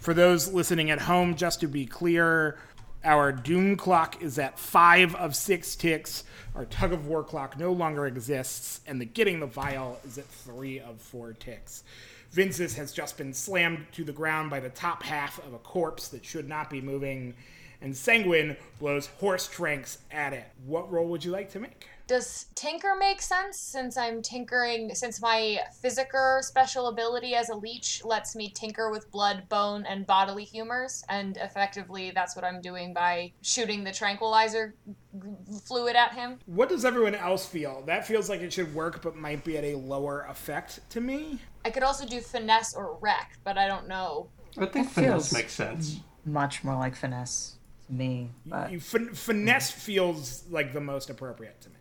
for those listening at home, just to be clear, our doom clock is at five of six ticks. Our tug of war clock no longer exists, and the getting the vial is at three of four ticks. Vinces has just been slammed to the ground by the top half of a corpse that should not be moving, and Sanguine blows horse tranks at it. What roll would you like to make? Does tinker make sense since I'm tinkering since my physiker special ability as a leech lets me tinker with blood, bone, and bodily humors, and effectively that's what I'm doing by shooting the tranquilizer g- fluid at him. What does everyone else feel? That feels like it should work, but might be at a lower effect to me. I could also do finesse or wreck, but I don't know. I think That finesse makes sense. Much more like finesse to me. But You- fin- finesse feels like the most appropriate to me.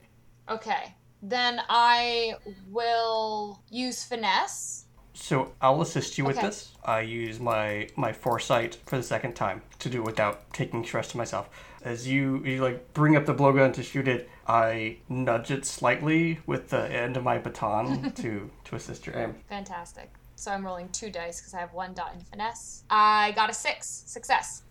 Okay. Then I will use finesse. So I'll assist you with Okay. this. I use my my foresight for the second time to do it without taking stress to myself. As you you like bring up the blowgun to shoot it, I nudge it slightly with the end of my baton to to assist your aim. Fantastic. So I'm rolling two dice because I have one dot in finesse. I got a six. Success.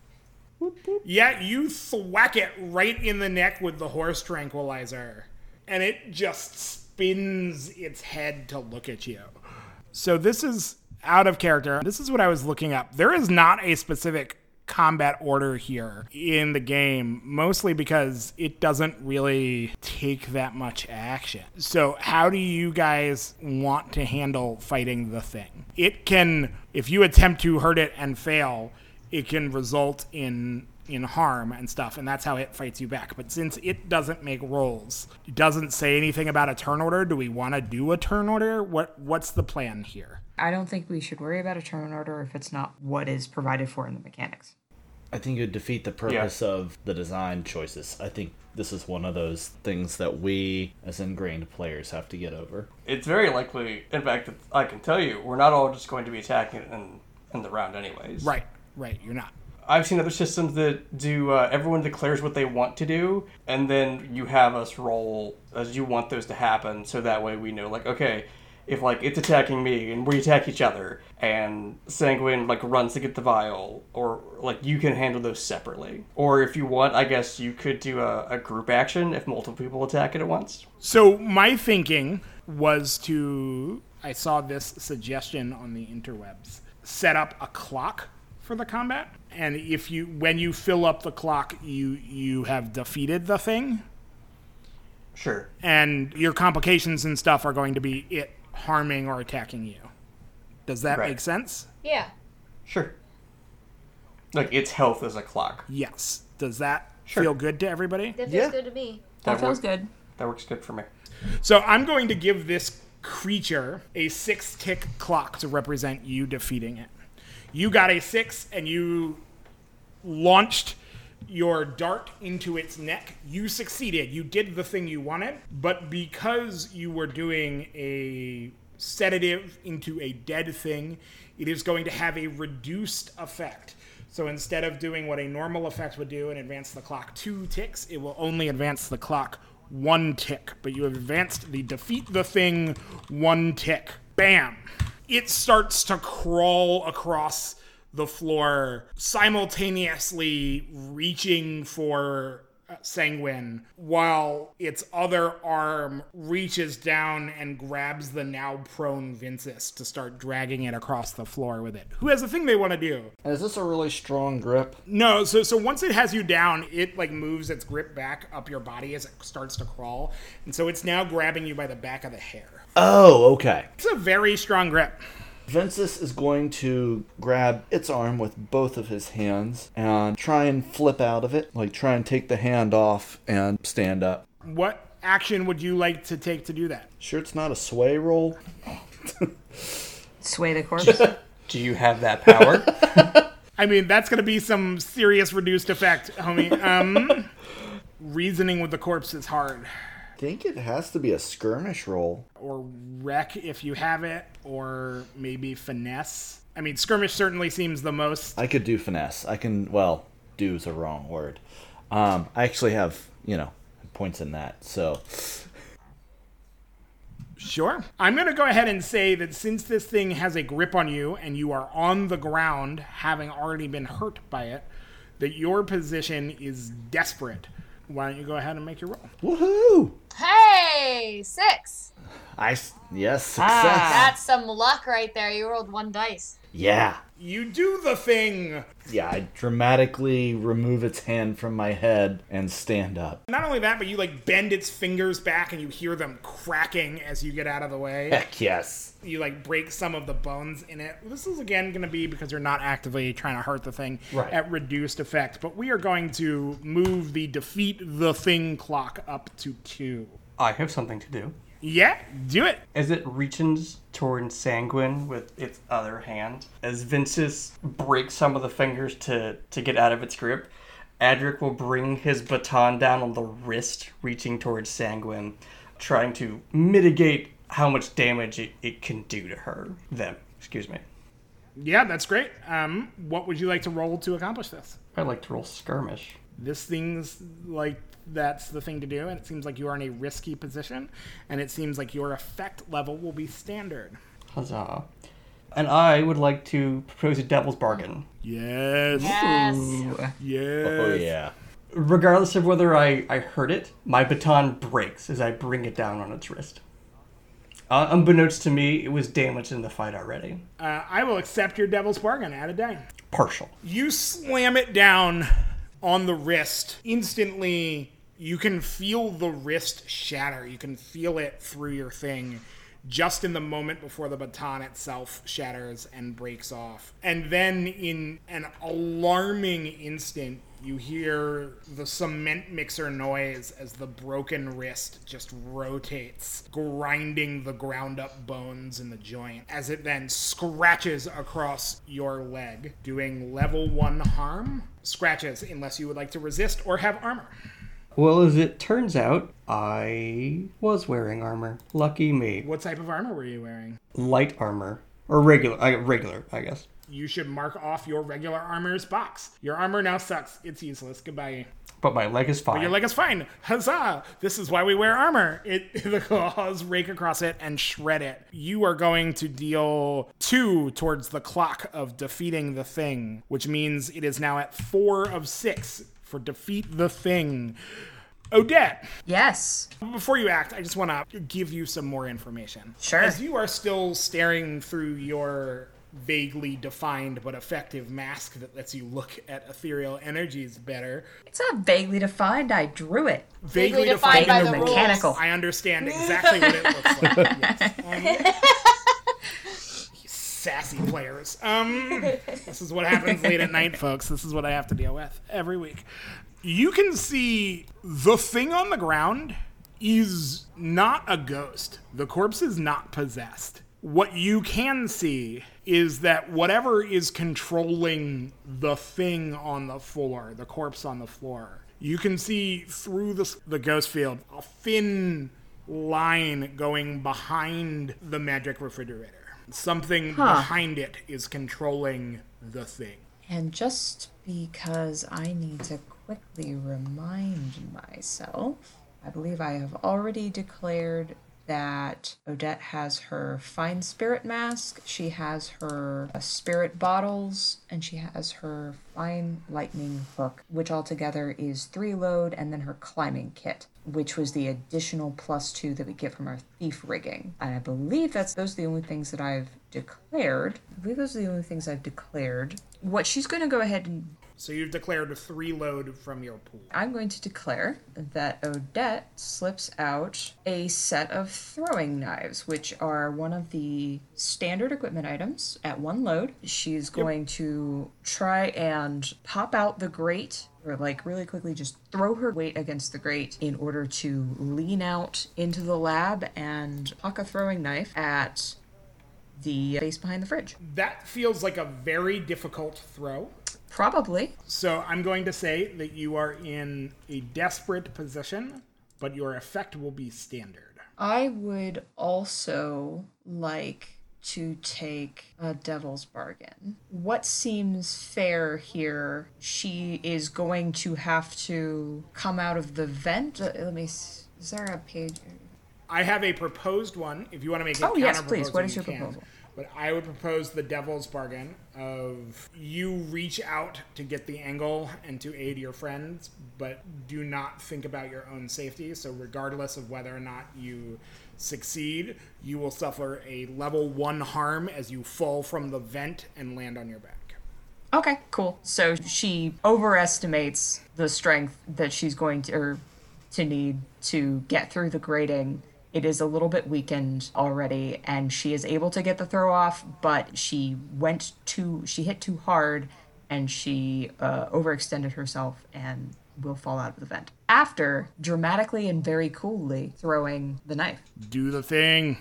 Yeah, you thwack it right in the neck with the horse tranquilizer, and it just spins its head to look at you. So this is out of character. This is what I was looking up. There is not a specific combat order here in the game, mostly because it doesn't really take that much action. So, how do you guys want to handle fighting the thing? It can, if you attempt to hurt it and fail, it can result in in harm and stuff, and that's how it fights you back. But since it doesn't make rolls, doesn't say anything about a turn order. Do we want to do a turn order? What what's the plan here? I don't think we should worry about a turn order if it's not what is provided for in the mechanics. I think it would defeat the purpose of the design choices. I think this is one of those things that we, as ingrained players, have to get over. It's very likely, in fact, I can tell you, we're not all just going to be attacking it in in the round anyways. Right, right. You're not. I've seen other systems that do. Uh, everyone declares what they want to do, and then you have us roll as you want those to happen, so that way we know, like, okay, if like it's attacking me and we attack each other, and Sanguine like runs to get the vial, or like you can handle those separately, or if you want, I guess you could do a, a group action if multiple people attack it at once. So my thinking was to I saw this suggestion on the interwebs. Set up a clock for the combat. And if you when you fill up the clock, you you have defeated the thing. Sure. And your complications and stuff are going to be it harming or attacking you. Does that Right. make sense? Yeah. Sure. Like its health is a clock. Yes. Does that Sure. feel good to everybody? That feels Yeah. good to me. That, That feels work- good. That works good for me. So I'm going to give this creature a six tick clock to represent you defeating it. You got a six and you launched your dart into its neck. You succeeded. You did the thing you wanted, but because you were doing a sedative into a dead thing, it is going to have a reduced effect. So instead of doing what a normal effect would do and advance the clock two ticks, it will only advance the clock one tick. But you have advanced the defeat the thing one tick. Bam! It starts to crawl across the floor, simultaneously reaching for uh, Sanguine, while its other arm reaches down and grabs the now prone Vinces to start dragging it across the floor with it. Who has a thing they want to do? And is this a really strong grip? No, so so once it has you down, it like moves its grip back up your body as it starts to crawl, and so it's now grabbing you by the back of the hair. Oh, okay. It's a very strong grip. Ventus is going to grab its arm with both of his hands and try and flip out of it, like try and take the hand off and stand up. What action would you like to take to do that? Sure, it's not a sway roll. Sway the corpse. Do you have that power? I mean, that's going to be some serious reduced effect, homie. Um, reasoning with the corpse is hard. I think it has to be a skirmish roll. Or wreck if you have it, or maybe finesse. I mean, skirmish certainly seems the most. I could do finesse. I can, well, do is a wrong word. Um, I actually have, you know, points in that. So, Sure. I'm going to go ahead and say that since this thing has a grip on you and you are on the ground, having already been hurt by it, that your position is desperate. Why don't you go ahead and make your roll? woohoo! Hey, six. I, s- yes, ah, success. That's some luck right there. You rolled one dice. Yeah. You do the thing. Yeah, I dramatically remove its hand from my head and stand up. Not only that, but you like bend its fingers back and you hear them cracking as you get out of the way. Heck yes. You like break some of the bones in it. This is again going to be because you're not actively trying to hurt the thing Right. at reduced effect, but we are going to move the defeat the thing clock up to two. I have something to do. Yeah, do it. As it reaches toward Sanguine with its other hand, as Vinces breaks some of the fingers to, to get out of its grip, Adric will bring his baton down on the wrist, reaching towards Sanguine, trying to mitigate how much damage it, it can do to her. Them, excuse me. Yeah, that's great. Um, what would you like to roll to accomplish this? I'd like to roll skirmish. This thing's like that's the thing to do, and it seems like you are in a risky position, and it seems like your effect level will be standard. Huzzah. And I would like to propose a devil's bargain. Yes. Yes. Yes. Oh, yeah. Regardless of whether I, I hurt it, my baton breaks as I bring it down on its wrist. Uh, unbeknownst to me, it was damaged in the fight already. Uh, I will accept your devil's bargain. at a die. Partial. You slam it down on the wrist. Instantly, you can feel the wrist shatter. You can feel it through your thing just in the moment before the baton itself shatters and breaks off. And then, in an alarming instant, you hear the cement mixer noise as the broken wrist just rotates, grinding the ground up bones in the joint as it then scratches across your leg, doing level one harm. Scratches, unless you would like to resist or have armor. Well, as it turns out, I was wearing armor. Lucky me. What type of armor were you wearing? Light armor. Or regular, I regular, I guess. You should mark off your regular armor's box. Your armor now sucks. It's useless. Goodbye. But my leg is fine. But Your leg is fine. Huzzah! This is why we wear armor. It the claws rake across it and shred it. You are going to deal two towards the clock of defeating the thing, which means it is now at four of six for defeat the thing. Odette, Yes. before you act, I just want to give you some more information. Sure. As you are still staring through your vaguely defined but effective mask that lets you look at ethereal energies better, It's not vaguely defined. I drew it. vaguely, Vaguely defined by defined the rules. rules. Mechanical. I understand exactly what it looks like. Yes. Um, you sassy players. Um, this is what happens late at night, folks. This is what I have to deal with every week. You can see the thing on the ground is not a ghost. The corpse is not possessed. What you can see is that whatever is controlling the thing on the floor, the corpse on the floor, you can see through the, the ghost field a thin line going behind the magic refrigerator. Something behind it is controlling the thing. And just because I need to quickly remind myself, I believe I have already declared that Odette has her fine spirit mask, she has her uh, spirit bottles, and she has her fine lightning hook, which altogether is three load, and then her climbing kit, which was the additional plus two that we get from our thief rigging. And I believe that's those are the only things that I've declared. I believe those are the only things I've declared. What she's going to go ahead and So you've declared a three load from your pool. I'm going to declare that Odette slips out a set of throwing knives, which are one of the standard equipment items at one load. She's going to try and pop out the grate. Or, like, really quickly, just throw her weight against the grate in order to lean out into the lab and huck a throwing knife at the face behind the fridge. That feels like a very difficult throw. Probably. So I'm going to say that you are in a desperate position, but your effect will be standard. I would also like to take a devil's bargain. What seems fair here? She is going to have to come out of the vent. Let me. Is there a page? I have a proposed one. If you want to make it Oh, yes, please. What is you your proposal? But I would propose the devil's bargain of you reach out to get the angle and to aid your friends, but do not think about your own safety. So, regardless of whether or not you succeed, you will suffer a level one harm as you fall from the vent and land on your back. Okay, cool. So she overestimates the strength that she's going to or to need to get through the grating. It is a little bit weakened already, and she is able to get the throw off, but she went too she hit too hard and she uh, overextended herself and will fall out of the vent. After dramatically and very coolly throwing the knife. Do the thing.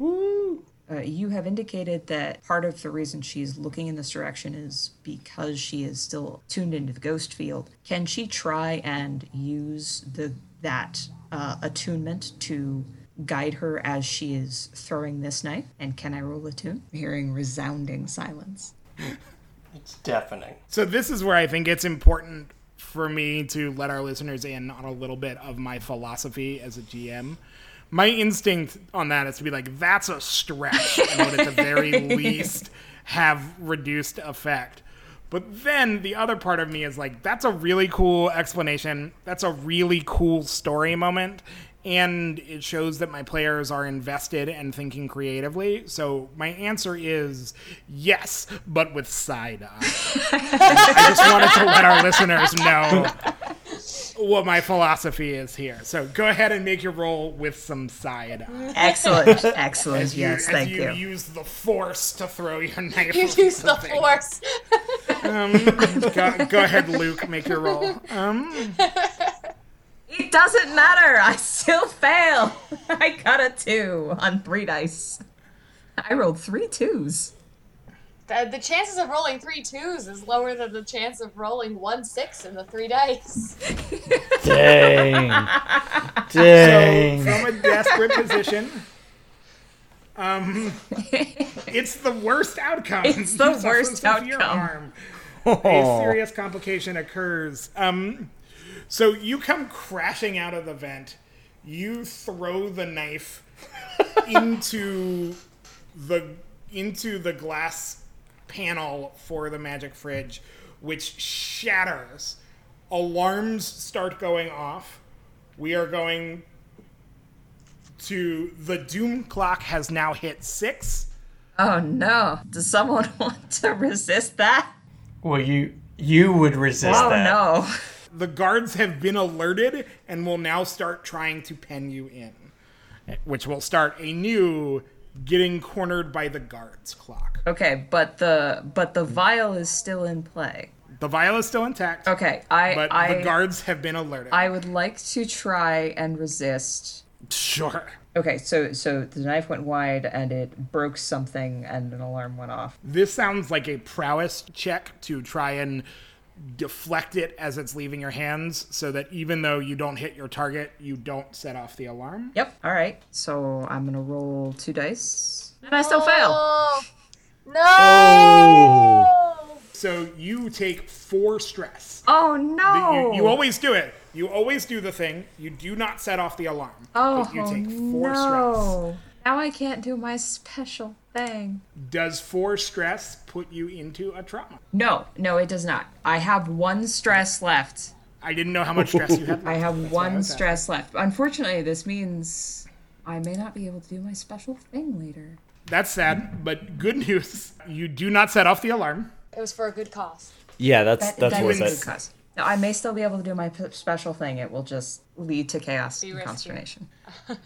Uh, you have indicated that part of the reason she's looking in this direction is because she is still tuned into the ghost field. Can she try and use the that uh, attunement to guide her as she is throwing this knife? And can I roll attune? I'm hearing resounding silence. It's deafening. So this is where I think it's important for me to let our listeners in on a little bit of my philosophy as a GM. My instinct on that is to be like, that's a stretch and would at the very least have reduced effect. But then the other part of me is like, that's a really cool explanation. That's a really cool story moment. And it shows that my players are invested and thinking creatively. So my answer is yes, but with side eye. I just wanted to let our listeners know what my philosophy is here. So go ahead and make your roll with some side eye. Excellent, excellent. As you, yes, as thank you, you. use the force to throw your knife. You over use the something. force. Go, go ahead, Luke. Make your roll. Um, It doesn't matter. I still fail. I got a two on three dice. I rolled three twos. The, the chances of rolling three twos is lower than the chance of rolling one six in the three dice. Dang. so Dang. from a desperate position. Um, it's the worst outcome. It's the You suffer worst severe outcome. A serious complication occurs. Um, so you come crashing out of the vent. You throw the knife into the into the glass panel for the magic fridge, which shatters. Alarms start going off. We are going to the doom clock has now hit six. Oh no. Does someone want to resist that? Well, you you would resist Oh that. no. The guards have been alerted and will now start trying to pen you in, which will start a new getting cornered by the guards clock. Okay, but the but the vial is still in play. The vial is still intact, Okay, I but I the guards have been alerted. I would like to try and resist. sure. Okay, so so the knife went wide and it broke something and an alarm went off. This sounds like a prowess check to try and deflect it as it's leaving your hands so that even though you don't hit your target, you don't set off the alarm. Yep. All right. So I'm gonna roll two dice, and I still fail. No! Oh. So you take four stress. Oh no! You, you always do it, You always do the thing. You do not set off the alarm. Oh, but you oh, take four stress. no. Now I can't do my special thing. Does four stress put you into a trauma? No, no, it does not. I have one stress left. I didn't know how much stress you had. I have That's why I one was stress left. Unfortunately, this means I may not be able to do my special thing later. That's sad, but good news. You do not set off the alarm. It was for a good cause. Yeah, that's That, that's that worth is it. a cause. Now, I may still be able to do my p- special thing. It will just lead to chaos Be and risky. consternation.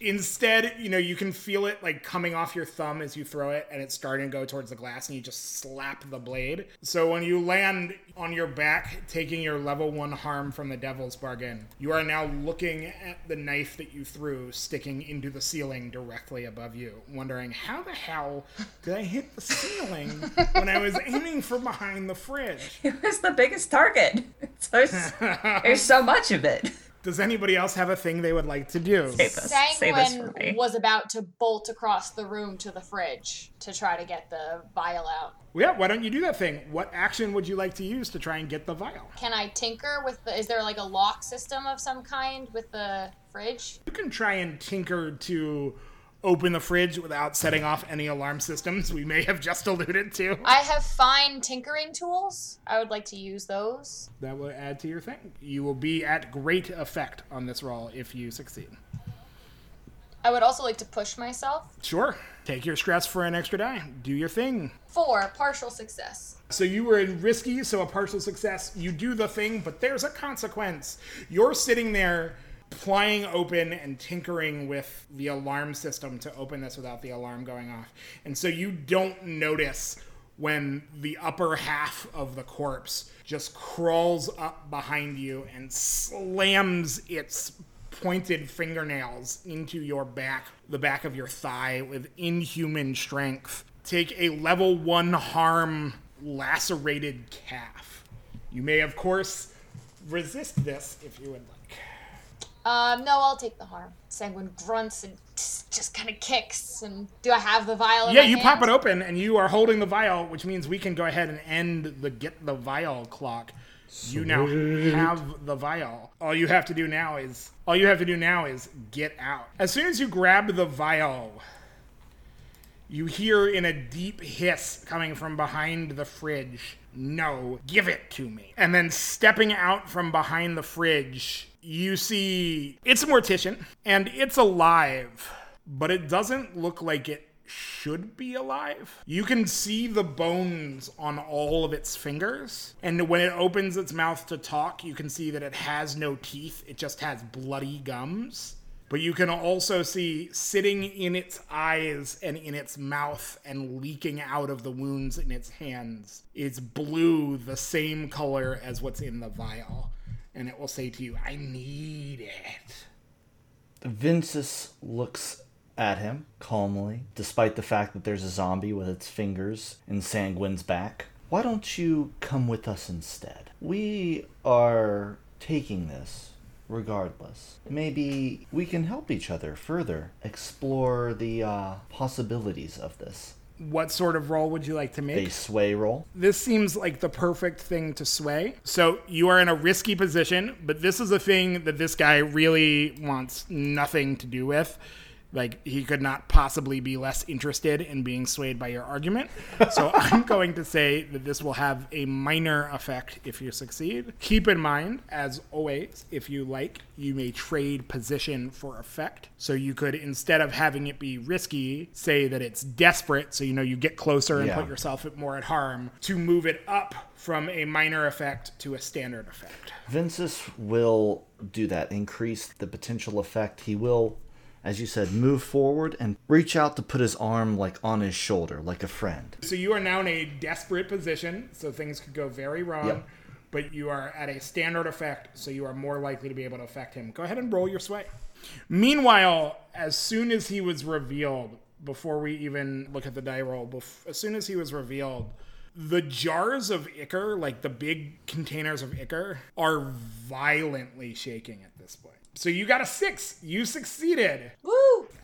Instead, you know, you can feel it like coming off your thumb as you throw it, and it's starting to go towards the glass, and you just slap the blade. So when you land on your back, taking your level one harm from the devil's bargain, you are now looking at the knife that you threw sticking into the ceiling directly above you, wondering how the hell did I hit the ceiling when I was aiming from behind the fridge? It was the biggest target. There's, there's so much of it. Does anybody else have a thing they would like to do? Save this. Save this for Sanguine me. was about to bolt across the room to the fridge to try to get the vial out. Yeah, why don't you do that thing? What action would you like to use to try and get the vial? Can I tinker with the? Is there like a lock system of some kind with the fridge? You can try and tinker to open the fridge without setting off any alarm systems we may have just alluded to. I have fine tinkering tools. I would like to use those. That will add to your thing. You will be at great effect on this roll if you succeed. I would also like to push myself. Sure. Take your stress for an extra die. Do your thing. Four partial success. So you were in risky, so a partial success. You do the thing, but there's a consequence. You're sitting there plying open and tinkering with the alarm system to open this without the alarm going off. And so you don't notice when the upper half of the corpse just crawls up behind you and slams its pointed fingernails into your back, the back of your thigh with inhuman strength. Take a level one harm lacerated calf. You may, of course, resist this if you would like. Um, no, I'll take the harm. Sanguine grunts and just, just kind of kicks. And do I have the vial? In Yeah, my you hand? pop it open and you are holding the vial, which means we can go ahead and end the get the vial clock. You now have the vial. All you have to do now is all you have to do now is get out. As soon as you grab the vial, you hear in a deep hiss coming from behind the fridge, No, give it to me. And then stepping out from behind the fridge, you see it's a mortician and it's alive, but it doesn't look like it should be alive. You can see the bones on all of its fingers, and when it opens its mouth to talk, you can see that it has no teeth, it just has bloody gums. But you can also see sitting in its eyes and in its mouth and leaking out of the wounds in its hands is blue, the same color as what's in the vial. And it will say to you, I need it. Vinces looks at him calmly, despite the fact that there's a zombie with its fingers in Sanguine's back. Why don't you come with us instead? We are taking this regardless. Maybe we can help each other further explore the uh, possibilities of this. What sort of role would you like to make? A sway roll. This seems like the perfect thing to sway. So you are in a risky position, but this is a thing that this guy really wants nothing to do with. Like he could not possibly be less interested in being swayed by your argument. So I'm going to say that this will have a minor effect if you succeed. Keep in mind, as always, if you like, you may trade position for effect. So you could instead of having it be risky, say that it's desperate, so you know you get closer and Yeah. put yourself at more at harm, to move it up from a minor effect to a standard effect. Vinces will do that, increase the potential effect. He will, as you said, move forward and reach out to put his arm like on his shoulder, like a friend. So you are now in a desperate position, so things could go very wrong. Yep. But you are at a standard effect, so you are more likely to be able to affect him. Go ahead and roll your sway. Meanwhile, as soon as he was revealed, before we even look at the die roll, bef- as soon as he was revealed, the jars of ichor, like the big containers of ichor, are violently shaking at this point. So you got a six. You succeeded. Woo!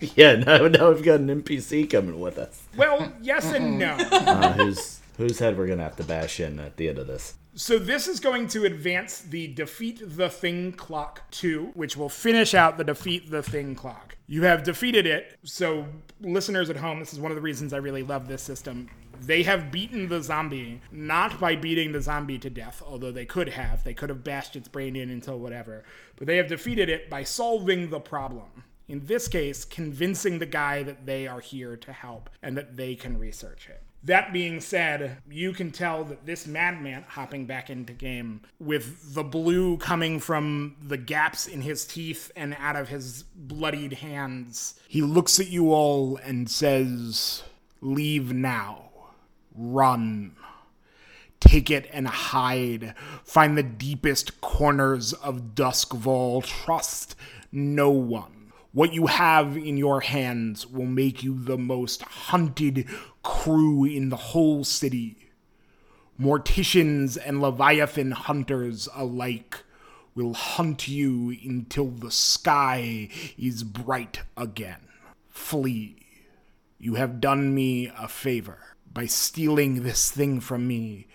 Yeah, now, now we've got an NPC coming with us. Well, yes and no. Uh, whose, whose head we're going to have to bash in at the end of this. So this is going to advance the defeat the thing clock 2, which will finish out the defeat the thing clock. You have defeated it. So listeners at home, this is one of the reasons I really love this system. They have beaten the zombie, not by beating the zombie to death, although they could have. They could have bashed its brain in until whatever. But they have defeated it by solving the problem. In this case, convincing the guy that they are here to help and that they can research it. That being said, you can tell that this madman hopping back into game with the blue coming from the gaps in his teeth and out of his bloodied hands, he looks at you all and says, Leave now. Run. Take it and hide. Find the deepest corners of Doskvol. Trust no one. What you have in your hands will make you the most hunted crew in the whole city. Morticians and Leviathan hunters alike will hunt you until the sky is bright again. Flee. You have done me a favor. By stealing this thing from me,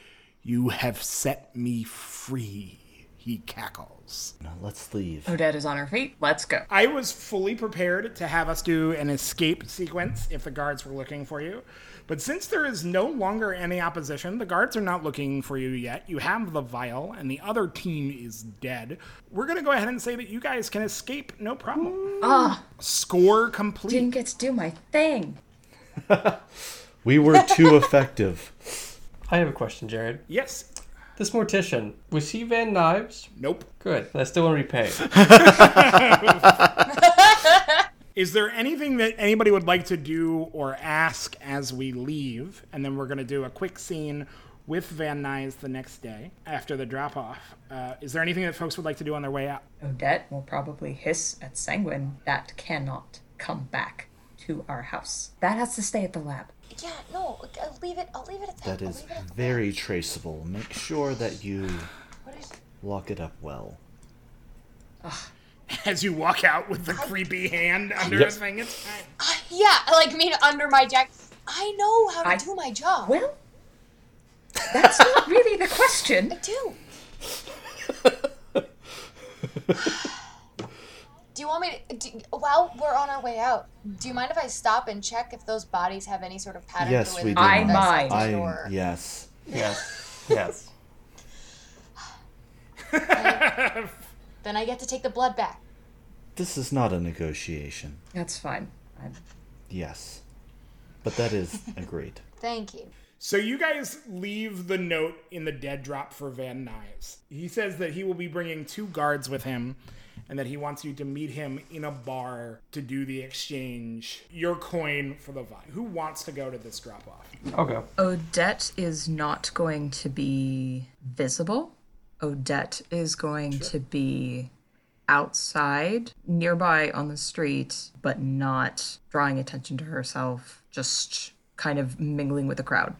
you have set me free. He cackles. Now let's leave. Odette is on her feet. Let's go. I was fully prepared to have us do an escape sequence if the guards were looking for you. But since there is no longer any opposition, the guards are not looking for you yet. You have the vial, and the other team is dead. We're going to go ahead and say that you guys can escape no problem. Ah, Score complete. didn't get to do my thing. We were too effective. I have a question, Jared. yes. This mortician, was he Van Knives? Nope. Good. I still want to be paid. Is there anything that anybody would like to do or ask as we leave? And then we're going to do a quick scene with Van Nuys the next day after the drop off. Uh, is there anything that folks would like to do on their way out? Odette will probably hiss at Sanguine. That cannot come back to our house. That has to stay at the lab. Yeah, no, I'll leave it. I'll leave it at that. That I'll is leave it very traceable. Make sure that you What is? lock it up well. As you walk out with the creepy hand under Yep. his thing, it's. Uh, yeah, like me under my jacket. I know how to I- do my job. Well, that's not really the question. I do. do you want me to? Do, while we're on our way out, do you mind if I stop and check if those bodies have any sort of pattern? Yes, to we do. I mind. I or- yes. yes. Yes. Then I get to take the blood back. This is not a negotiation. That's fine. I'm, Yes. But that is agreed. Thank you. So you guys leave the note in the dead drop for Van Nuys. He says that he will be bringing two guards with him and that he wants you to meet him in a bar to do the exchange. Your coin for the vine. Who wants to go to this drop off? I'll go. Odette is not going to be visible. Odette is going to be outside, nearby on the street, but not drawing attention to herself, just kind of mingling with the crowd.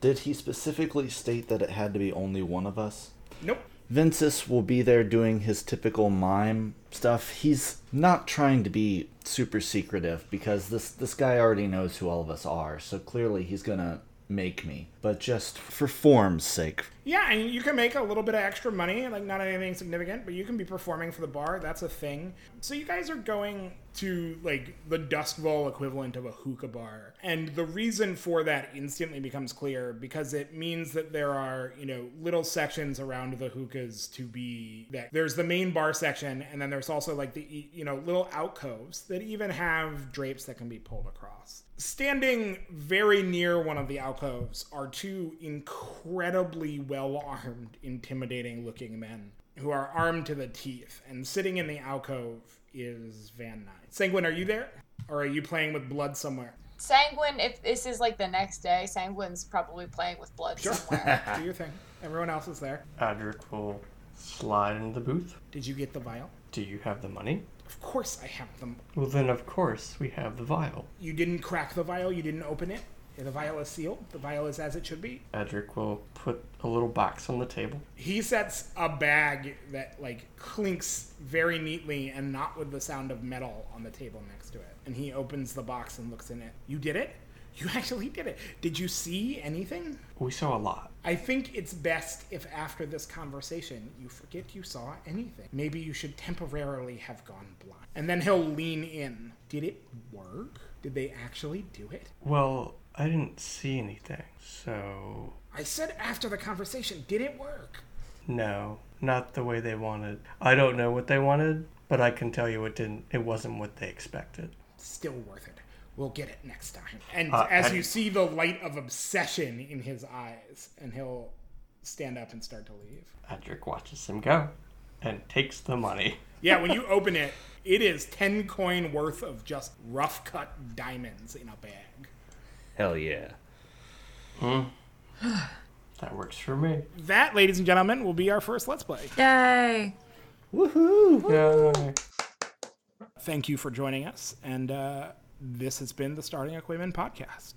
Did he specifically state that it had to be only one of us? Nope. Vinces will be there doing his typical mime stuff. He's not trying to be super secretive because this this guy already knows who all of us are. So clearly he's gonna make me. But just for form's sake. Yeah, and you can make a little bit of extra money, like not anything significant, but you can be performing for the bar. That's a thing. So you guys are going to like the Dust Bowl equivalent of a hookah bar. And the reason for that instantly becomes clear because it means that there are, you know, little sections around the hookahs to be that there's the main bar section and then there's also like the you know, little alcoves that even have drapes that can be pulled across. Standing very near one of the alcoves are two incredibly well armed, intimidating looking men who are armed to the teeth. And sitting in the alcove is Van Knight. Sanguine, are you there? Or are you playing with blood somewhere? Sanguine, if this is like the next day, Sanguine's probably playing with blood somewhere. Do your thing. Everyone else is there. Adric will slide into the booth. Did you get the vial? Do you have the money? Of course I have them. Well, then of course we have the vial. You didn't crack the vial, you didn't open it. The vial is sealed. The vial is as it should be. Adric will put a little box on the table. He sets a bag that like clinks very neatly and not with the sound of metal on the table next to it. And he opens the box and looks in it. You did it? You actually did it. Did you see anything? We saw a lot. I think it's best if after this conversation you forget you saw anything. Maybe you should temporarily have gone blind. And then he'll lean in. Did it work? Did they actually do it? Well, I didn't see anything, so I said after the conversation, did it work? no, not the way they wanted. I don't know what they wanted, but I can tell you it didn't. It wasn't what they expected. Still worth it. We'll get it next time. And Uh, as and- you see the light of obsession in his eyes, and he'll stand up and start to leave. Adric watches him go and takes the money. Yeah, when you open it, it is 10 coin worth of just rough cut diamonds in a bag. Hell yeah. Hmm. That works for me. That, ladies and gentlemen, will be our first Let's Play. Yay! Woohoo! Yay. Thank you for joining us, and uh, this has been the Starting Equipment Podcast.